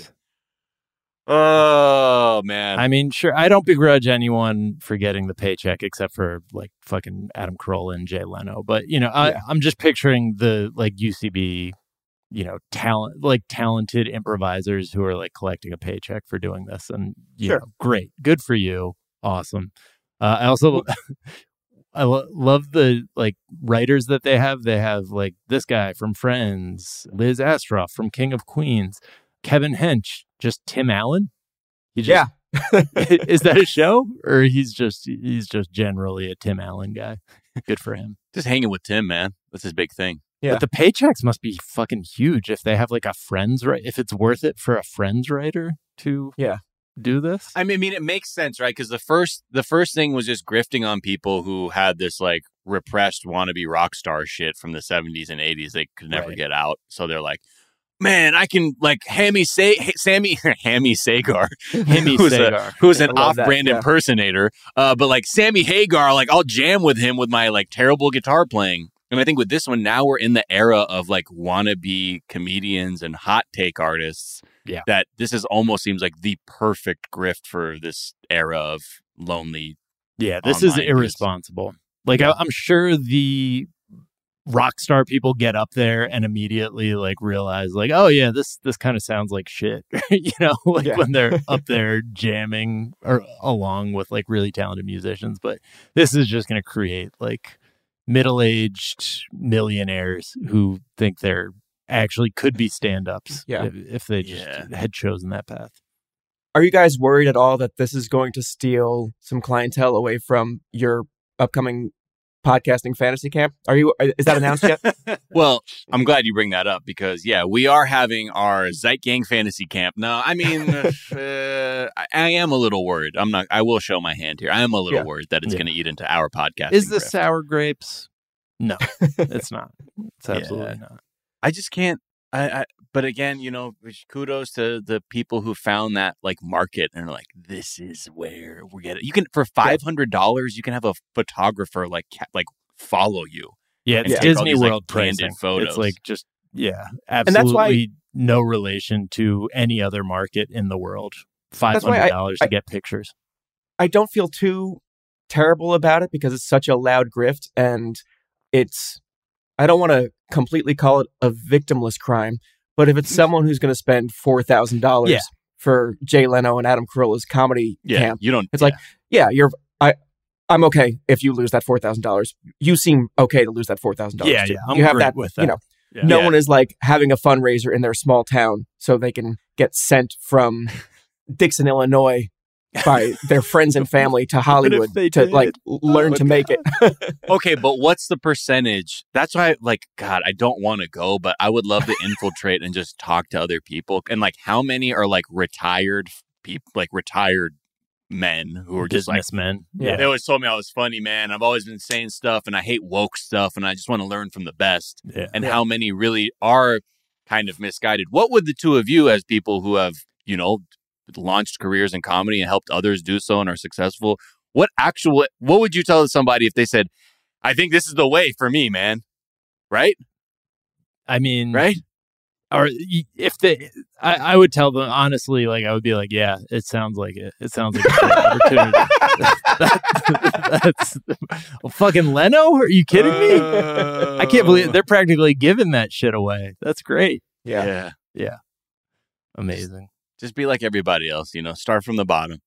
Oh man. I mean, sure, I don't begrudge anyone for getting the paycheck except for like fucking Adam Carolla and Jay Leno. But, you know, I, Yeah. I'm just picturing the like UCB, you know, talent, like talented improvisers who are like collecting a paycheck for doing this. And, you Sure. know, great. Good for you. Awesome. Uh, I also, I lo- love the like writers that they have. They have like this guy from Friends, Liz Astrof from King of Queens, Kevin Hench, just Tim Allen. He just, Yeah. is that a show or he's just he's just generally a Tim Allen guy? Good for him. just hanging with Tim, man. That's his big thing. Yeah. But the paychecks must be fucking huge if they have like a friends right if it's worth it for a friends writer to Yeah. Do this. I mean, I mean, it makes sense, right? Because the first, the first thing was just grifting on people who had this like repressed wannabe rock star shit from the seventies and eighties. They could never Right. get out, so they're like, "Man, I can like Hammy say Sammy Hammy Sagar, Hammy who's a- Sagar. who's an I love that, off-brand yeah. impersonator, uh, but like Sammy Hagar, like I'll jam with him with my like terrible guitar playing." And I think with this one, now we're in the era of like wannabe comedians and hot take artists. Yeah. That this is almost seems like the perfect grift for this era of lonely. Yeah, this is irresponsible. Like I, I'm sure the rock star people get up there and immediately like realize like, oh yeah, this this kind of sounds like shit. you know, like Yeah. when they're up there jamming or along with like really talented musicians. But this is just going to create like middle aged millionaires who think they're actually could be stand ups Yeah. if, if they just Yeah. had chosen that path. Are you guys worried at all that this is going to steal some clientele away from your upcoming podcasting fantasy camp? Are you? Is that announced yet? Well, I'm glad you bring that up because yeah, we are having our Zeit Gang Fantasy Camp. No, I mean, uh, I, I am a little worried. I'm not. I will show my hand here. I am a little Yeah. worried that it's Yeah. going to eat into our podcast. Is this sour grapes? No, it's not. It's Yeah. absolutely not. I just can't. I, I but again, you know, kudos to the people who found that like market and are like, this is where we get it. You can for five hundred dollars, you can have a photographer like ca- like follow you. Yeah, it's Disney these, like, World candid pricing. photos. It's like just yeah, and that's absolutely why- no relation to any other market in the world. Five That's why I- hundred dollars to I- get pictures. I don't feel too terrible about it because it's such a loud grift and it's I don't want to completely call it a victimless crime, but if it's someone who's going to spend four thousand dollars for Jay Leno and Adam Carolla's comedy Yeah, camp, you don't. it's like yeah, you're I. I'm okay if you lose that four thousand dollars. You seem okay to lose that four thousand dollars. Yeah, yeah, I'm you have that with You know, Yeah. no Yeah. one is like having a fundraiser in their small town so they can get sent from Dixon, Illinois, by their friends and family to Hollywood to did? like learn my to make it. okay, but what's the percentage? That's why, like, God, I don't want to go, but I would love to infiltrate and just talk to other people. And like, how many are like retired people, like retired men who are just like, men. Yeah. they always told me I was funny, man. I've always been saying stuff, and I hate woke stuff, and I just want to learn from the best. Yeah. And how many really are kind of misguided? What would the two of you, as people who have, you know, launched careers in comedy and helped others do so and are successful, what actual, what would you tell somebody if they said, "I think this is the way for me, man"? Right? I mean, Right? Or if they, I, I would tell them honestly, like I would be like, yeah, it sounds like it. It sounds like a great opportunity. That- that's well, fucking Leno. Are you kidding me? I can't believe uh. they're practically giving that shit away. That's great. Yeah. yeah. Amazing. Just be like everybody else, you know. Start from the bottom,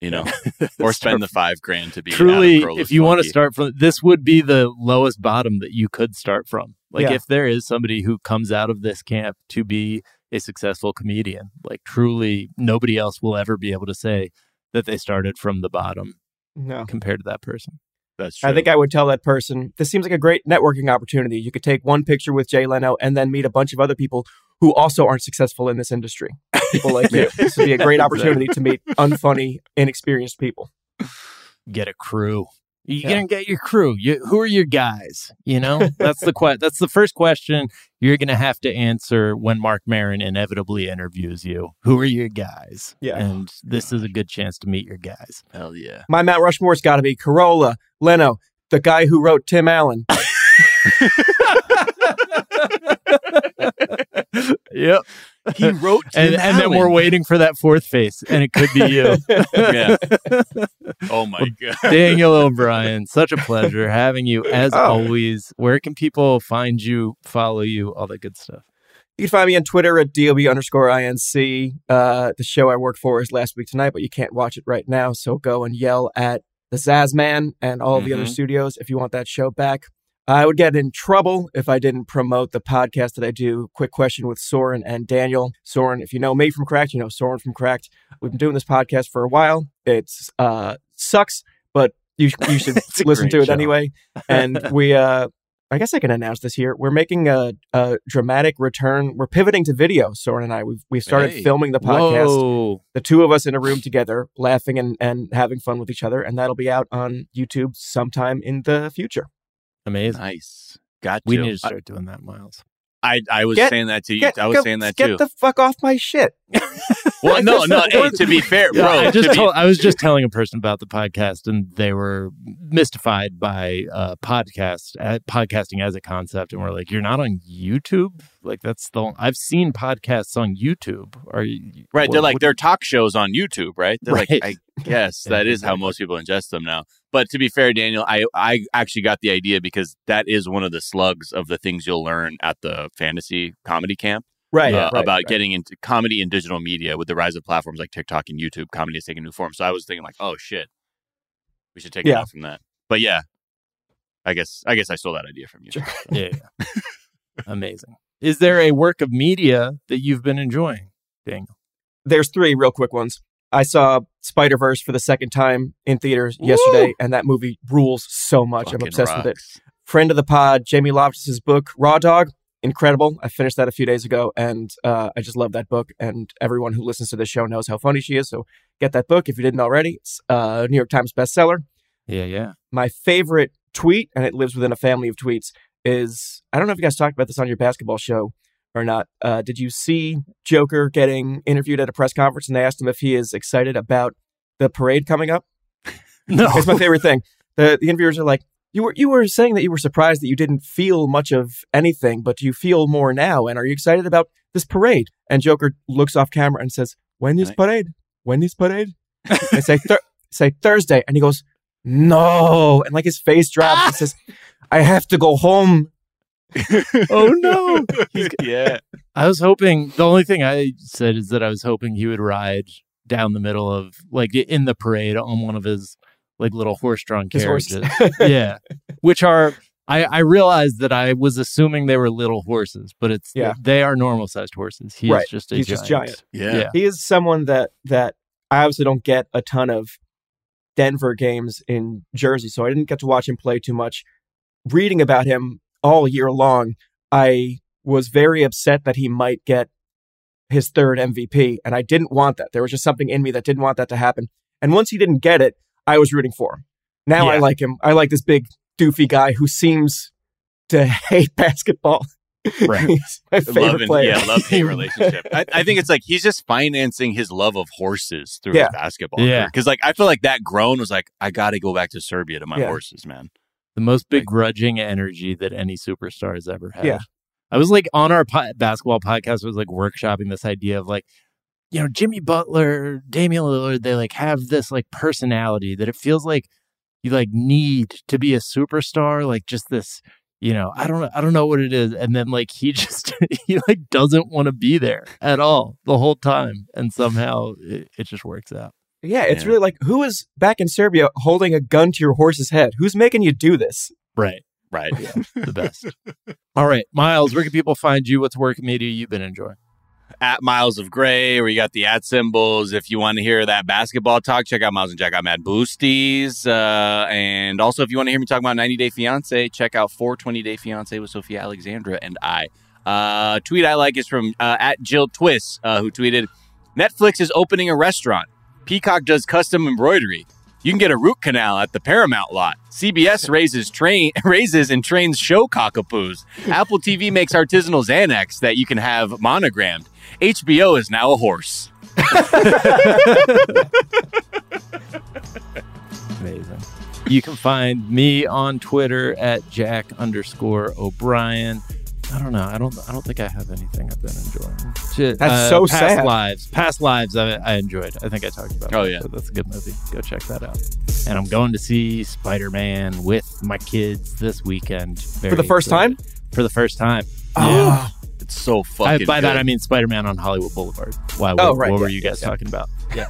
you know, or spend the five grand to be truly if you want to start from this would be the lowest bottom that you could start from like Yeah. if there is somebody who comes out of this camp to be a successful comedian like truly nobody else will ever be able to say that they started from the bottom No. compared to that person That's true. I think I would tell that person, this seems like a great networking opportunity. You could take one picture with Jay Leno and then meet a bunch of other people who also aren't successful in this industry. People like you. This would be a great opportunity to meet unfunny, inexperienced people. get a crew you're Yeah. gonna get your crew you, who are your guys you know that's the que- that's the first question you're gonna have to answer when Marc Maron inevitably interviews you who are your guys Yeah. and this is a good chance to meet your guys Hell yeah. My Mount Rushmore's got to be Carolla, Leno, the guy who wrote Tim Allen, yep. He wrote and, Tim and then we're waiting for that fourth face, and it could be you. Yeah. Oh my god. Daniel O'Brien, such a pleasure having you as Oh. always. Where can people find you, follow you, all that good stuff? You can find me on Twitter at DOB underscore INC. Uh, the show I work for is last week tonight, but you can't watch it right now. So go and yell at the Zazman and all the other Mhm. studios if you want that show back. I would get in trouble if I didn't promote the podcast that I do. Quick question with Soren and Daniel. Soren, if you know me from Cracked, you know Soren from Cracked. We've been doing this podcast for a while. It's uh sucks, but you you should listen to it show. anyway. And we uh I guess I can announce this here. We're making a, a dramatic return. We're pivoting to video. Soren and I. We've we started Hey. filming the podcast. Whoa. The two of us in a room together, laughing and, and having fun with each other, and that'll be out on YouTube sometime in the future. Amazing. Nice. Got We need to start doing that, Miles. I, I was Get- saying that to you. Get- I was go- saying that get too. the fuck off my shit. well, no, no. Hey, to be fair, Yeah, bro. I to just be- I was just telling a person about the podcast, and they were mystified by uh, podcast uh, podcasting as a concept, and we're like, "You're not on YouTube? Like that's the I've seen podcasts on YouTube. Are you right. They're like what- they're talk shows on YouTube, right? They're Right. like, I guess Yeah, that is how most people ingest them now. But to be fair, Daniel, I I actually got the idea because that is one of the slugs of the things you'll learn at the fantasy comedy camp. Right. uh, right, about right. getting into comedy and digital media with the rise of platforms like TikTok and YouTube. Comedy is taking new form. So I was thinking like, oh shit, we should take it Yeah. out from that. But yeah, I guess I guess I stole that idea from you. yeah, yeah. amazing. Is there a work of media that you've been enjoying, Daniel? There's three real quick ones. I saw Spider Verse for the second time in theaters yesterday, and that movie rules so much. I'm Fucking obsessed with it. friend of the pod, Jamie Loftus's book, Raw Dog. Incredible. I finished that a few days ago and uh, I just love that book. And everyone who listens to this show knows how funny she is. So get that book if you didn't already. It's a New York Times bestseller. Yeah, yeah. My favorite tweet, and it lives within a family of tweets, is I don't know if you guys talked about this on your basketball show or not. Uh, did you see Joker getting interviewed at a press conference and they asked him if he is excited about the parade coming up? No, It's my favorite thing. The, the interviewers are like, you were you were saying that you were surprised that you didn't feel much of anything, but you feel more now. And are you excited about this parade? And Joker looks off camera and says, "When is parade? When is parade?" I say say Thursday, and he goes, "No!" And like his face drops. He says, "I have to go home." oh no. yeah. I was hoping the only thing I said is that I was hoping he would ride down the middle of like in the parade on one of his like little horse-drawn His horse. carriages. yeah, which are I I realized that I was assuming they were little horses, but it's Yeah. they are normal-sized horses. He's Right. just a He's giant. just giant. Yeah. Yeah. He is someone that that I obviously don't get a ton of Denver games in Jersey, so I didn't get to watch him play too much. Reading about him all year long, I was very upset that he might get his third MVP, and I didn't want that. There was just something in me that didn't want that to happen. And once he didn't get it, I was rooting for him. Now I like him. I like this big doofy guy who seems to hate basketball. Right. He's my favorite love and, player. yeah, love hate relationship. I, I think it's like he's just financing his love of horses through Yeah. his basketball. Yeah. because like I feel like that groan was like I got to go back to Serbia to my Yeah. horses, man. The most begrudging energy that any superstar has ever had. Yeah. I was like on our po- basketball podcast was like workshopping this idea of like you know Jimmy Butler, Damian Lillard, they like have this like personality that it feels like you like need to be a superstar, like just this, you know, I don't know, I don't know what it is, and then like he just he like doesn't want to be there at all the whole time, and somehow it, it just works out. Yeah, it's Yeah. really like who is back in Serbia holding a gun to your horse's head? Who's making you do this? Right, Right. the best. all right, Miles, where can people find you? What's work media you've been enjoying? at Miles of Gray, where you got the at symbols. If you want to hear that basketball talk, check out Miles and Jack got Mad Boosties. Uh, and also, if you want to hear me talk about 90 Day Fiance, check out 420 Day Fiance with Sophia Alessandra and I. Uh, tweet I like is from uh, at Jill Twist, uh, who tweeted Netflix is opening a restaurant. Peacock does custom embroidery. You can get a root canal at the Paramount lot. CBS raises train raises and trains show cockapoos. Apple TV makes artisanal Xanax that you can have monogrammed. HBO is now a horse. Amazing. you can find me on Twitter at Jack underscore O'Brien. I don't know. I don't. I don't think I have anything I've been enjoying. Shit, That's so past sad. lives. Past lives. I, I enjoyed. I think I talked about. Oh, that, yeah. so that's a good movie. Go check that out. And I'm going to see Spider Man with my kids this weekend. For the first time? For the first time. Oh. It's so I, fucking. by that. I mean Spider Man on Hollywood Boulevard. Why? Oh, what, right, what were you guys yeah. talking about? Yeah.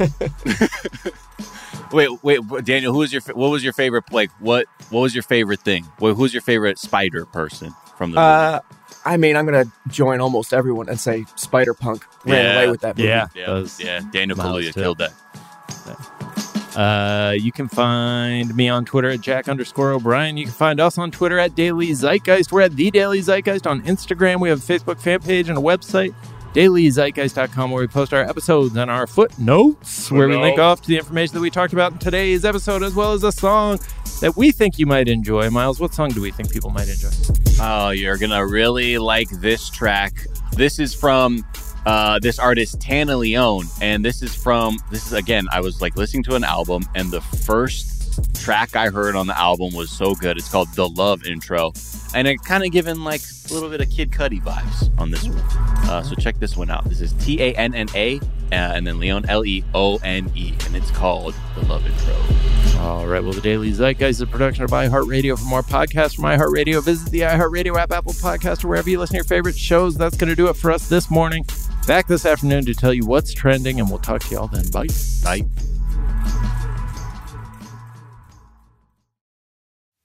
Wait, wait, wait, Daniel. Who was your what was your favorite? Like, what what was your favorite thing? Wh- Who's your favorite spider person from the? Uh, I mean, I'm gonna join almost everyone and say Spider Punk ran Yeah. away with that movie. Yeah. yeah, those- yeah. Daniel Miles Kaluuya killed that. Uh, you can find me on Twitter at Jack underscore O'Brien. You can find us on Twitter at Daily Zeitgeist. We're at The Daily Zeitgeist on Instagram. We have a Facebook fan page and a website, dailyzeitgeist.com, where we post our episodes and our footnotes, where we link off to the information that we talked about in today's episode, as well as a song that we think you might enjoy. Miles, what song do we think people might enjoy? Oh, you're gonna really like this track. This is from uh, this artist Tanna Leone, and this is from this is again. I was like listening to an album, and the first track I heard on the album was so good. It's called "The Love Intro," and it kind of given like a little bit of Kid Cudi vibes on this one. Uh, so check this one out. This is T A N N A, uh, and then Leone L E O N E, and it's called "The Love Intro." All right. Well, the Daily Zeitgeist is a production of iHeartRadio. For more podcasts from iHeartRadio, visit the iHeartRadio app, Apple Podcast, or wherever you listen to your favorite shows. That's going to do it for us this morning. Back this afternoon to tell you what's trending, and we'll talk to y'all then. Bye. Bye.